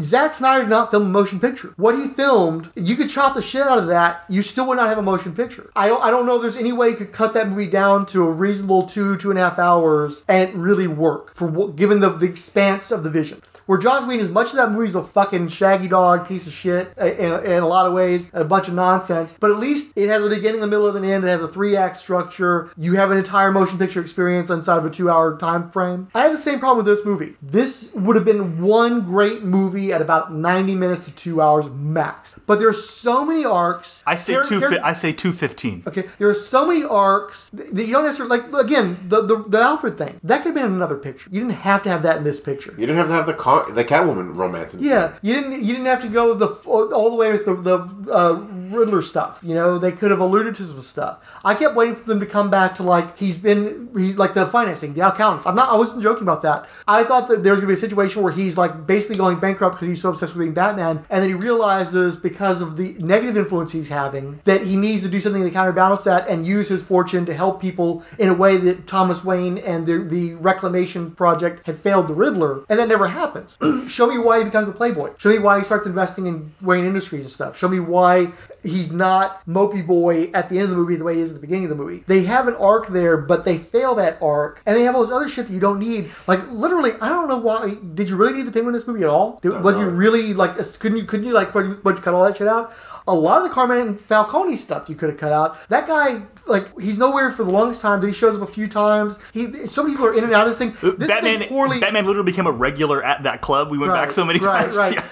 Zack Snyder did not film a motion picture. What he filmed, you could chop the shit out of that. You still would not have a motion picture. I don't. I don't know. if There's any way you could cut that movie down to a reasonable two, two and a half hours, and it really work for given the, the expanse of the vision. Where Joss Whedon, as much as that movie's a fucking shaggy dog piece of shit uh, in, in a lot of ways, a bunch of nonsense, but at least it has a beginning, a middle, and an end. It has a three act structure. You have an entire motion picture experience inside of a two hour time frame. I have the same problem with this movie. This would have been one great movie at about 90 minutes to two hours max. But there's so many arcs. I say Char- two. char- Fi- I say two fifteen. Okay, there are so many arcs that you don't necessarily like. Again, the, the the Alfred thing that could have been in another picture. You didn't have to have that in this picture. You didn't have to have the con- the Catwoman romance. Yeah, you didn't. You didn't have to go the all the way with the the uh, Riddler stuff. You know, they could have alluded to some stuff. I kept waiting for them to come back to like he's been he's like the financing, the accountants. I'm not. I wasn't joking about that. I thought that there was gonna be a situation where he's like basically going bankrupt because he's so obsessed with being Batman, and then he realizes because of the negative influence he's having that he needs to do something to counterbalance that and use his fortune to help people in a way that Thomas Wayne and the the Reclamation Project had failed the Riddler, and that never happens. Show me why he becomes a playboy. Show me why he starts investing in Wayne Industries and stuff. Show me why he's not mopey boy at the end of the movie the way he is at the beginning of the movie. They have an arc there, but they fail that arc, and they have all this other shit that you don't need. Like literally, I don't know why. Did you really need the penguin in this movie at all? Did- was he really like? Couldn't you? Couldn't you like? Would you cut all that shit out? A lot of the Carmine and Falcone stuff you could have cut out. That guy, like, he's nowhere for the longest time. Then he shows up a few times. He, so many people are in and out of this thing. Uh, this Batman. is poorly Batman literally became a regular at that club. We went back so many right, times. Right, Yeah.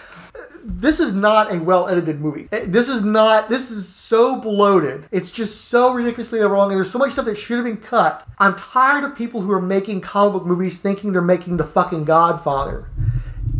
This is not a well edited movie. Eh, This is not. This is so bloated. It's just so ridiculously wrong, and there's so much stuff that should have been cut. I'm tired of people who are making comic book movies thinking they're making the fucking Godfather.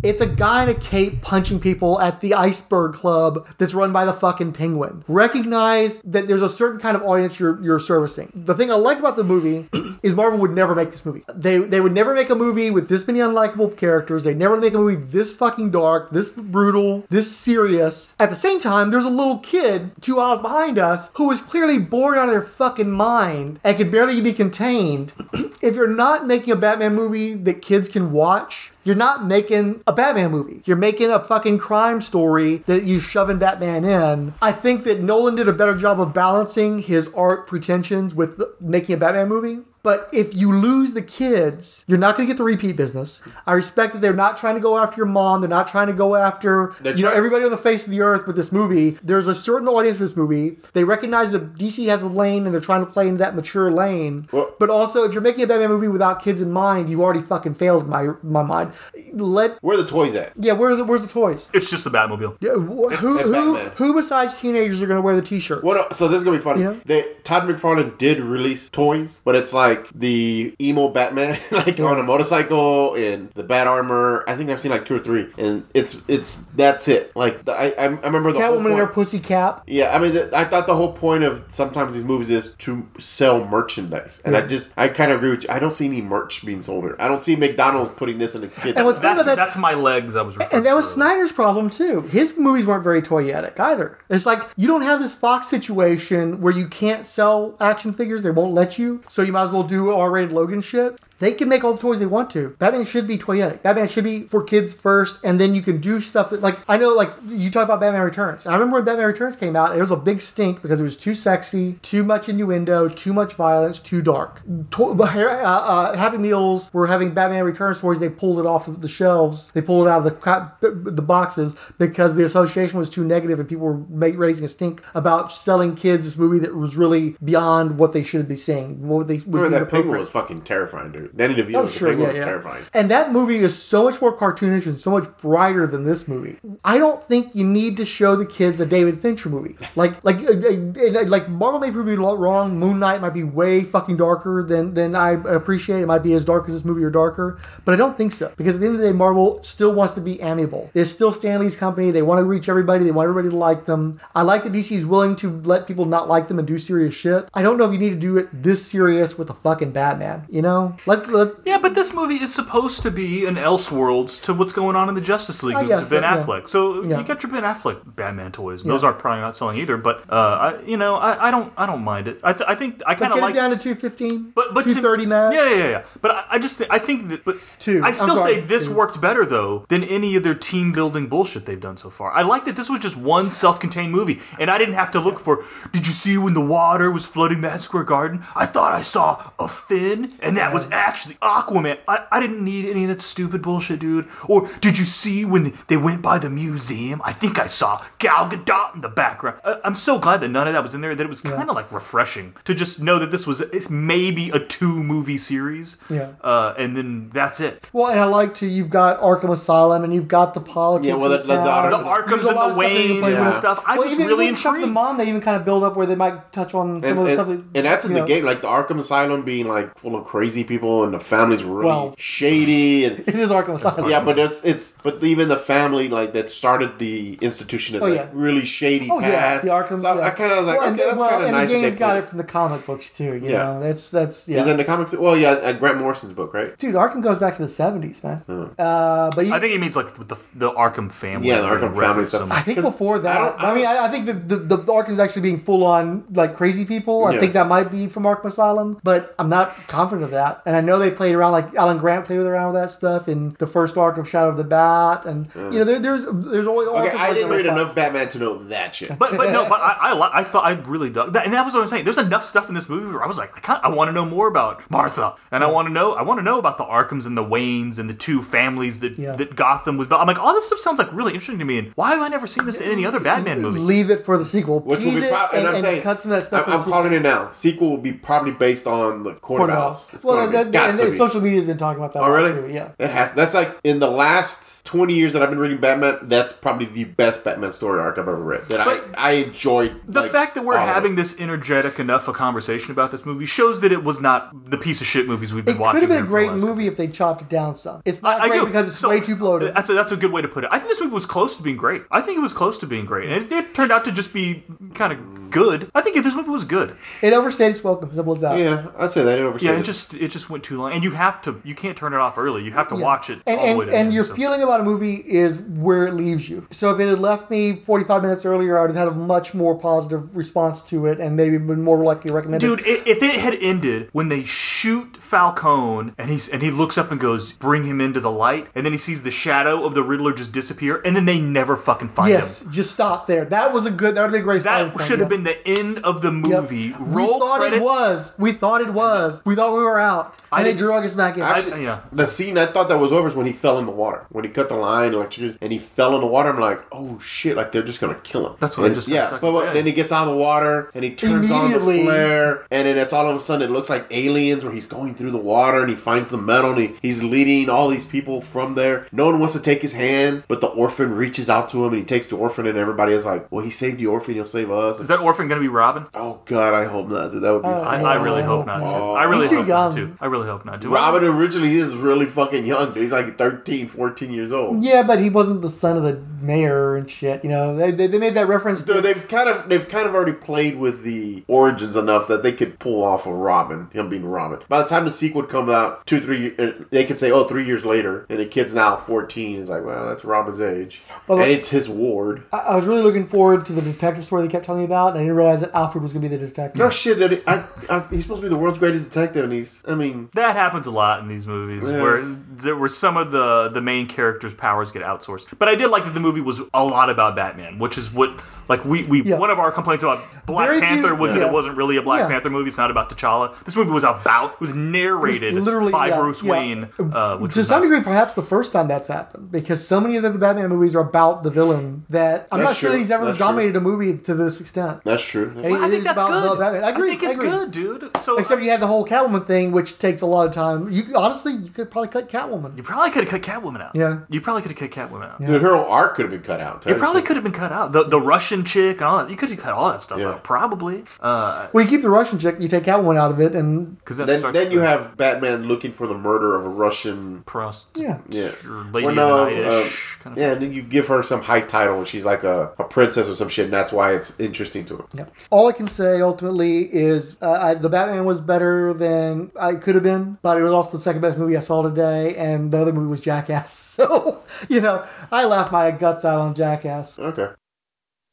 It's a guy in a cape punching people at the Iceberg Club that's run by the fucking penguin. Recognize that there's a certain kind of audience you're, you're servicing. The thing I like about the movie is Marvel would never make this movie. They they would never make a movie with this many unlikable characters. They never make a movie this fucking dark, this brutal, this serious. At the same time, there's a little kid two aisles behind us who is clearly bored out of their fucking mind and can barely be contained. if you're not making a Batman movie that kids can watch, you're not making a Batman movie. You're making a fucking crime story that you shoving Batman in. I think that Nolan did a better job of balancing his art pretensions with the- making a Batman movie. But if you lose the kids, you're not going to get the repeat business. I respect that they're not trying to go after your mom. They're not trying to go after They're you know everybody on the face of the earth with this movie. There's a certain audience for this movie. They recognize that DC has a lane and they're trying to play in that mature lane. Well- but also, if you're making a Batman movie without kids in mind, you've already fucking failed my my mind. Let Where are the toys at? yeah, where are the where's the toys? It's just the Batmobile. Yeah, wh- who who Batman. who besides teenagers are going to wear the T-shirt? What? el- So this is gonna be funny. You know? They, Todd McFarlane did release toys, but it's like the emo Batman, like on a motorcycle in the bat armor. I think I've seen like two or three, and it's it's that's it. Like the, I I I remember the whole Catwoman in her pussy cap. Yeah, I mean, th- I thought the whole point of sometimes these movies is to sell merchandise, and I just, I kind of agree with you. I don't see any merch being sold here. I don't see McDonald's putting this in the kids. And what's funny That's that, that's my legs. I was. referring and that was to. Snyder's problem too. His movies weren't very toyetic either. It's like you don't have this Fox situation where you can't sell action figures; they won't let you. So you might as well do R-rated Logan shit. They can make all the toys they want to. Batman should be toyetic. Batman should be for kids first, and then you can do stuff that, like, I know, like, you talk about Batman Returns. I remember when Batman Returns came out, it was a big stink because it was too sexy, too much innuendo, too much violence, too dark. To- uh, uh, Happy Meals were having Batman Returns toys. They pulled it off of the shelves. They pulled it out of the the boxes because the association was too negative, and people were raising a stink about selling kids this movie that was really beyond what they should be seeing. What they was That penguin was fucking terrifying, dude. Danny DeVito, Oh, the sure, penguin yeah, was yeah. terrifying. And that movie is so much more cartoonish and so much brighter than this movie. I don't think you need to show the kids a David Fincher movie. Like, like, uh, uh, uh, like Marvel may prove me wrong. Moon Knight might be way fucking darker than than I appreciate. It might be as dark as this movie or darker, but I don't think so because at the end of the day, Marvel still wants to be amiable. It's still Stan Lee's company. They want to reach everybody. They want everybody to like them. I like that DC is willing to let people not like them and do serious shit. I don't know if you need to do it this serious with a fucking Batman. You know, let let Yeah, but this movie is supposed to be an Elseworlds to what's going on in the Justice League I with guess Ben so, yeah. Affleck. So Yeah. you got your Ben Affleck Batman toys. Those Yeah. are probably not selling either. But uh, I, you know, I, I don't, I don't mind it. I, th- I think I kind of like. it down to two fifteen. But but two thirty max. Yeah, yeah, yeah. But I, I just I think that. But Two. I still say this two. worked better though than any of their team building bullshit they've done so far. I like that this was just one self-contained movie, and I didn't have to look for. Did you see when the water was flooding Madison Square Garden? I thought I saw a fin, and that was actually Aquaman. I, I didn't need any of that stupid bullshit, dude. Or did you see when they went by the museum? I think I saw Gal Gadot in the background. I, I'm so glad that none of that was in there. That it was kind of like refreshing to just know that this was it's maybe a two movie series. Yeah. Uh, and then that's it. Well, and I like to. You've got Arkham Asylum, and you've got the politics. Yeah, well, of the- the town. daughter- The The Arkhams There's a lot and of the stuff that you can play Waynes and with. stuff. I was even, really even stuff the mom, they even kind of build up where they might touch on some And, of the and, stuff. and that's in you the game, like the Arkham Asylum being like full of crazy people, and the family's really Well- shady, and It is Arkham Asylum. yeah, but it's it's but even the family like that started the institution is Oh, like yeah. really shady Oh yeah, past. the Arkham. So I- yeah. I kind of was like, well, okay, and, that's well, kind of and nice. the that game's they got it from the comic books too. You Yeah. know, that's that's yeah. Is that in the comics? Well, yeah, uh, Grant Morrison's book, right? Dude, Arkham goes back to the seventies, man. Uh, but you, I think he means like with the the Arkham family. Yeah, the Arkham family stuff. I think before that, I I, don't- I mean, I, I think the, the, the Arkham's actually being full on like crazy people. I Yeah. think that might be from Arkham Asylum, but I'm not confident of that. And I know they played around, like Alan Grant played around with that stuff in the first arc of Shadow of the Bat, and you mm. know, there, there's there's always Okay, I didn't read were fun. enough Batman to know that shit. But but no, but I I, li- I thought I really dug that, and that was what I'm saying. There's enough stuff in this movie where I was like, I kind I want to know more about Martha, and I want to know I want to know about the Arkhams and the Waynes and the two families that Yeah. that Gotham was. built. I'm like, all this stuff sounds like really interesting to me, and why have I never seen this in any other Batman movie? Leave it for the sequel. Which will Tease be it probably, and, and, I'm and saying, cut some of that stuff. I'm, for I'm calling it now. Sequel will be probably based on the Court, of Owls. Well, that, that, and then social media's been talking about that. Oh a lot, really? Too. Yeah. It has. That's like in the last twenty years that I've been reading Batman. That's probably the best Batman story arc I've ever read. That But I I enjoyed. The like, fact that we're all of it. having this energetic enough a conversation about this movie shows that it was not the piece of shit movies we've been It watching. It could have been a great the last- movie if they chopped it down some. It's not I, I great do because it's So, way too bloated. Uh, that's a, that's a good way to put it. I think this movie was close to being great. I think it was close to being great, and it, it turned out to just be kind of good. I think if this movie was good, It overstayed its welcome. Simple as that. Yeah, I'd say that. It yeah, it just it just went too long, and you have to you can't turn it off early. You have to Yeah. watch it And all the and, way to and end, your so. feeling about a movie is where it leaves you. So if it had left me 45 minutes earlier, I would have had a much more positive response to it and maybe been more likely to recommend Dude, it. i- if it had ended when they shoot Falcone and he's and he looks up and goes, "Bring him into the light," and then he sees the shadow of the Riddler just disappear, and then they never fucking find Yes, him. just stop there. That was a good. That would have been a great. That should have yes. been the end of the Yep. movie. We thought credits. it was. We thought it was. We thought we were out, I and they didn't- drug us back in. Actually, yeah. The scene I thought that was over is when he fell in the water. When he cut the line, electric, and he fell in the water. I'm like, oh shit! Like they're just gonna kill him. That's what I And- just Yeah, second but what- then he gets out of the water and he turns on the Immediately. flare, and then it's all of a sudden it looks like aliens where he's going through the water and he finds the metal and he, he's leading all these people from there. No one wants to take his hand, but the orphan reaches out to him and he takes the orphan and everybody is like, well, he saved the orphan, he'll save us. Is that orphan gonna be Robin? oh god, I hope not. dude. That would be. Oh, I, I really hope hope not to. not. Oh. I really He's too hope not young. to. I really hope not to. Robin originally is really fucking young. Dude. He's like 13, 14 years old. yeah, but he wasn't the son of the mayor and shit. You know, they, they, they made that reference. So To, they've kind of they've kind of already played with the origins enough that they could pull off a Robin, him being Robin. By the time the sequel would come out two, three, uh, they could say, oh, three years later, and the kid's now 14. It's like, well, that's Robin's age. Well, and it's his ward. I, I was really looking forward to the detective story they kept telling me about, and I didn't realize that Alfred was going to be the detective. No shit, that I, I, he's supposed to be the world's greatest detective, and he's, I mean, That happens a lot in these movies, Yeah. where there were some of the the main characters' powers get outsourced. But I did like that the movie was a lot about Batman, which is what like we, we Yeah. one of our complaints about Black Very few- Panther was that it wasn't really a Black Yeah. Panther movie. It's not about T'Challa. This movie was about it was narrated literally by yeah, Bruce yeah. Wayne, uh, which to some not- degree, perhaps the first time that's happened, because so many of the Batman movies are about the villain that I'm That's not sure that he's ever That's true. dominated a movie to this extent. that's true. And Well, I think that's about good. the Batman. I agree. think it's agree. good, dude. So Except you had the whole Catwoman thing, which takes a lot of time. You honestly, you could probably cut Catwoman. You probably could have cut Catwoman out. Yeah. you probably could have cut Catwoman out. Dude, her whole arc could have been cut out. It probably could have been cut out. The the Russian chick and all that. You could have cut all that stuff Yeah. out. Probably. Uh, Well, you keep the Russian chick, you take Catwoman out of it, and because Then, then you have Batman looking for the murder of a Russian. prost. yeah. Yeah. Or Lady Well, of no, the Night-ish uh, kind of yeah, and then you give her some high title, and she's like a, a princess or some shit, and that's why it's interesting to her. Yeah. All I can say ultimately is uh, I, the Batman was better than I could have been, but it was also the second best movie I saw today, and the other movie was Jackass. So, you know, I laughed my guts out on Jackass. Okay.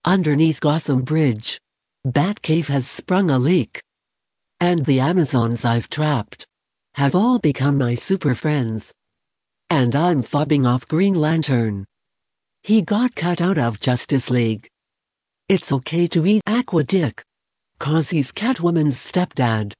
Underneath Gotham Bridge, Batcave has sprung a leak. And the Amazons I've trapped have all become my super friends. And I'm fobbing off Green Lantern. He got cut out of Justice League. It's okay to eat Aqua Dick. Cause he's Catwoman's stepdad.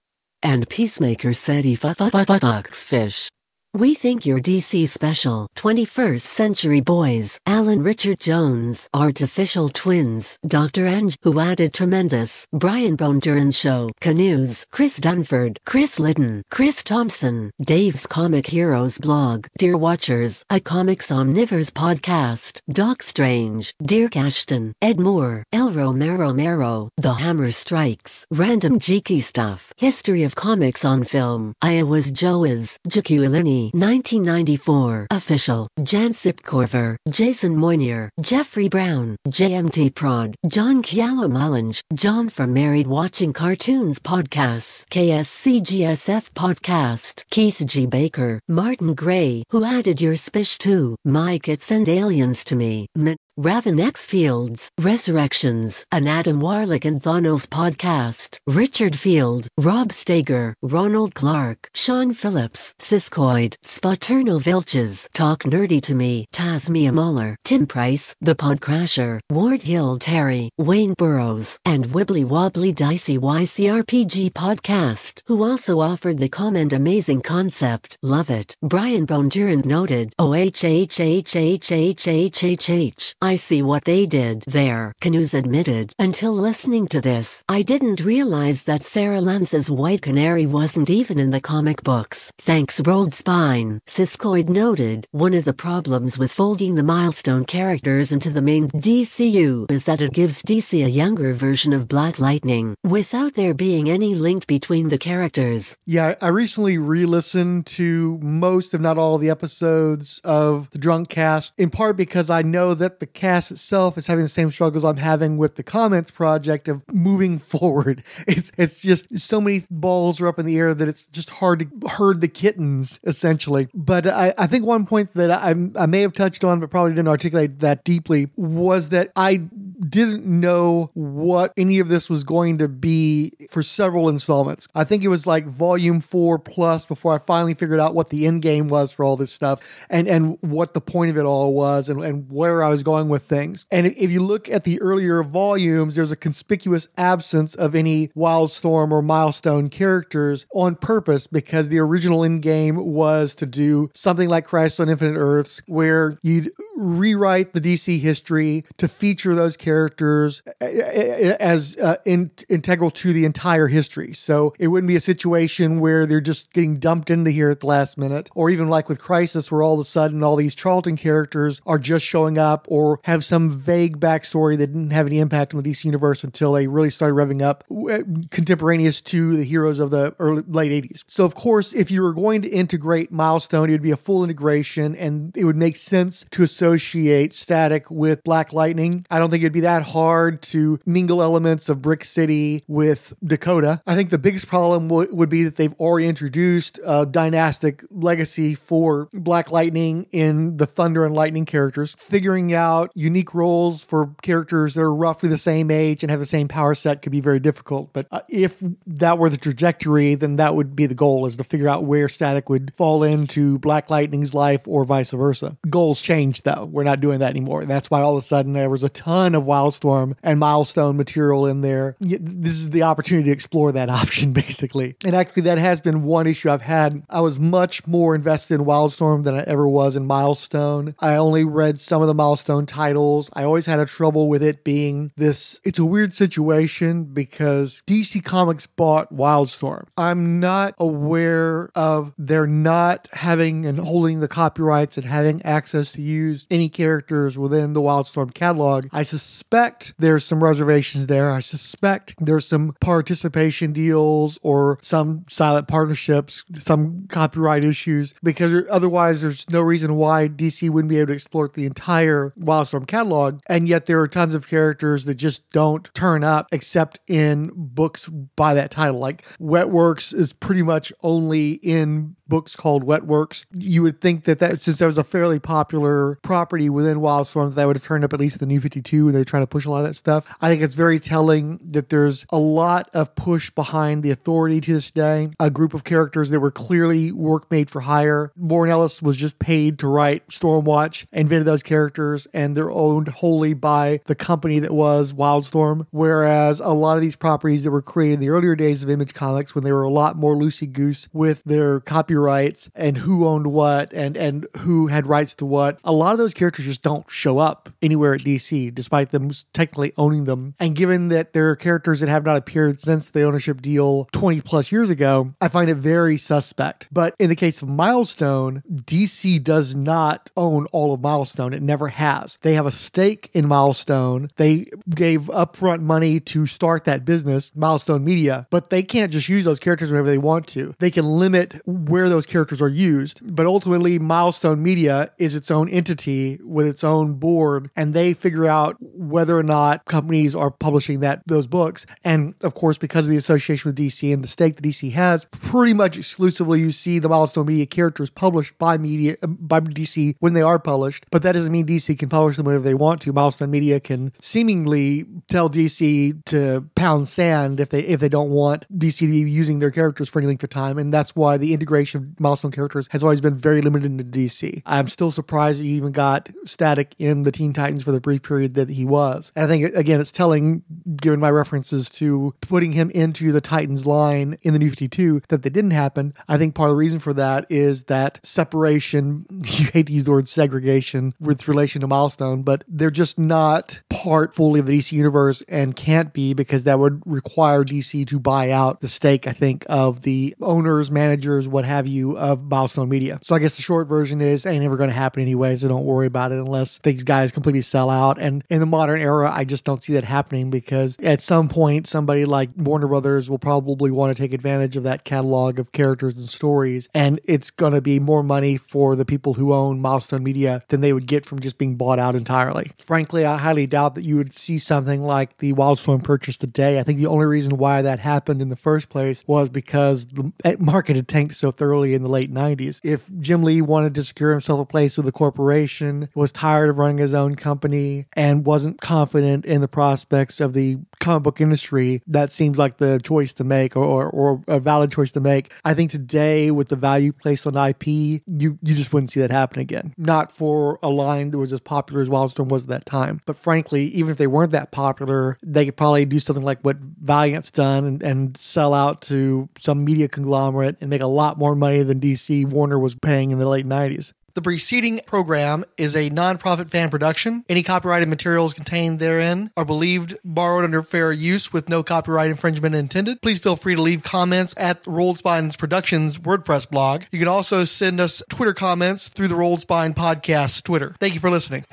And Peacemaker said he fuck fuck fuck fucks fish. We think you're DC special. 21st Century Boys. Alan Richard Jones. Artificial Twins. Dr. Ange, who added Tremendous. Brian Bonduran Show. Canoes. Chris Dunford. Chris Liddon. Chris Thompson. Dave's Comic Heroes blog. Dear Watchers. A Comics Omnivores podcast. Doc Strange. Dirk Ashton. Ed Moore. El Romero Mero. The Hammer Strikes. Random Geeky Stuff. History of Comics on Film. Iowa's Joas. Jaculini. 1994. Official. Jan Sipkorver. Jason Moynier. Jeffrey Brown. JMT Prod. John Kiala Mullinge. John from Married Watching Cartoons Podcasts. KSCGSF Podcast. Keith G. Baker. Martin Gray. Who added your spish to Mike it send aliens to me. Raven X Fields, Resurrections, an Adam Warlock and Thanos podcast, Richard Field, Rob Stager, Ronald Clark, Sean Phillips, Siskoid, Spaterno Vilches, Talk Nerdy to Me, Tasmia Muller, Tim Price, The Podcrasher, Ward Hill Terry, Wayne Burrows, and Wibbly Wobbly Dicey YCRPG podcast, who also offered the comment Amazing Concept, Love It, Brian Bonduran noted, OHHHHHHHH. I see what they did there, Canoes admitted. Until listening to this, I didn't realize that Sara Lance's White Canary wasn't even in the comic books. Thanks Rolled Spine. Siskoid noted, one of the problems with folding the milestone characters into the main DCU is that it gives DC a younger version of Black Lightning, without there being any link between the characters. Yeah, I recently re listened to most, if not all, the episodes of the Drunk Cast, in part because I know that the cast itself is having the same struggles I'm having with the comments project of moving forward. It's it's just so many balls are up in the air that it's just hard to herd the kittens, essentially. But I, I think one point that I, I may have touched on, but probably didn't articulate that deeply, was that I didn't know what any of this was going to be for several installments. I think it was like volume four plus before I finally figured out what the end game was for all this stuff and, and what the point of it all was and, and where I was going with things. And if you look at the earlier volumes, there's a conspicuous absence of any Wildstorm or Milestone characters on purpose because the original end game was to do something like Crisis on Infinite Earths, where you'd rewrite the DC history to feature those characters uh, as uh, in, integral to the entire history. So it wouldn't be a situation where they're just getting dumped into here at the last minute, or even like with Crisis, where all of a sudden all these Charlton characters are just showing up or have some vague backstory that didn't have any impact on the DC universe until they really started revving up uh, contemporaneous to the heroes of the early late 80s. So of course, if you were going to integrate Milestone, it would be a full integration and it would make sense to associate Static with Black Lightning. I don't think it'd be that hard to mingle elements of Brick City with Dakota. I think the biggest problem w- would be that they've already introduced a dynastic legacy for Black Lightning in the Thunder and Lightning characters. Figuring out unique roles for characters that are roughly the same age and have the same power set could be very difficult. But uh, if that were the trajectory, then that would be the goal is to figure out where Static would fall into Black Lightning's life or vice versa. Goals change though. We're not doing that anymore. And that's why all of a sudden there was a ton of Wildstorm and Milestone material in there. This is the opportunity to explore that option basically. And actually that has been one issue I've had. I was much more invested in Wildstorm than I ever was in Milestone. I only read some of the Milestone titles. I always had a trouble with it being this it's a weird situation because DC Comics bought Wildstorm. I'm not aware of their not having and holding the copyrights and having access to use any characters within the Wildstorm catalog. I suspect there's some reservations there. I suspect there's some participation deals or some silent partnerships, some copyright issues, because otherwise there's no reason why DC wouldn't be able to explore the entire Wildstorm catalog. And yet there are tons of characters that just don't turn up except in books by that title. Like Wetworks is pretty much only in books called Wetworks. You would think that that since that was a fairly popular property within Wildstorm, that would have turned up at least in the New 52 and they're trying to push a lot of that stuff. I think it's very telling that there's a lot of push behind the authority to this day. A group of characters that were clearly work made for hire. Warren Ellis was just paid to write Stormwatch, invented those characters, and they're owned wholly by the company that was Wildstorm. Whereas a lot of these properties that were created in the earlier days of Image Comics, when they were a lot more loosey goose with their copyrights and who owned what and and who had rights to what, a lot of those characters just don't show up anywhere at DC, despite them technically owning them. And given that there are characters that have not appeared since the ownership deal 20 plus years ago, I find it very suspect. But in the case of Milestone, DC does not own all of Milestone. It never has. They have a stake in Milestone. They gave upfront money to start that business, Milestone Media, but they can't just use those characters whenever they want to. They can limit where those characters are used, but ultimately, Milestone Media is its own entity with its own board, and they figure out whether or not companies are publishing that those books. And of course, because of the association with DC and the stake that DC has, pretty much exclusively you see the Milestone Media characters published by media by DC when they are published. But that doesn't mean DC can publish them whenever they want to. Milestone Media can seemingly tell DC to pound sand if they if they don't want DC to be using their characters for any length of time, and that's why the integration of Milestone characters has always been very limited in DC. I'm still surprised that you even got Static in the Teen Titans for the brief period that he was. And I think again, it's telling, given my references to putting him into the Titans line in the New 52, that they didn't happen. I think part of the reason for that is that separation. You hate to use the word segregation with relation to Milestone, but they're just not part fully of the DC universe and can't be because that would require DC to buy out the stake, I think, of the owners, managers, what have you, of Milestone Media. So I guess the short version is ain't never going to happen anyway, so don't worry about it unless these guys completely sell out. And in the modern era, I just don't see that happening because at some point, somebody like Warner Brothers will probably want to take advantage of that catalog of characters and stories, and it's going to be more money for the people who own Milestone Media than they would get from just being bought out entirely. Frankly, I highly doubt that you would see something like the Wildstorm purchase today. I think the only reason why that happened in the first place was because the eh, market had tanked so thoroughly in the late 90s. If Jim Lee wanted to secure himself a place with the corporation, was tired of running his own company, and wasn't confident in the prospects of the comic book industry, that seems like the choice to make or, or, or a valid choice to make. I think today, with the value placed on IP, you, you just wouldn't see that happen again. Not for a line that was as popular as Wildstorm was at that time. But frankly, even if they weren't that popular, they could probably do something like what Valiant's done and, and sell out to some media conglomerate and make a lot more money than DC Warner was paying in the late 90s. The preceding program is a nonprofit fan production. Any copyrighted materials contained therein are believed borrowed under fair use with no copyright infringement intended. Please feel free to leave comments at Rolled Spine's Productions WordPress blog. You can also send us Twitter comments through the Rolled Spine Podcast Twitter. Thank you for listening.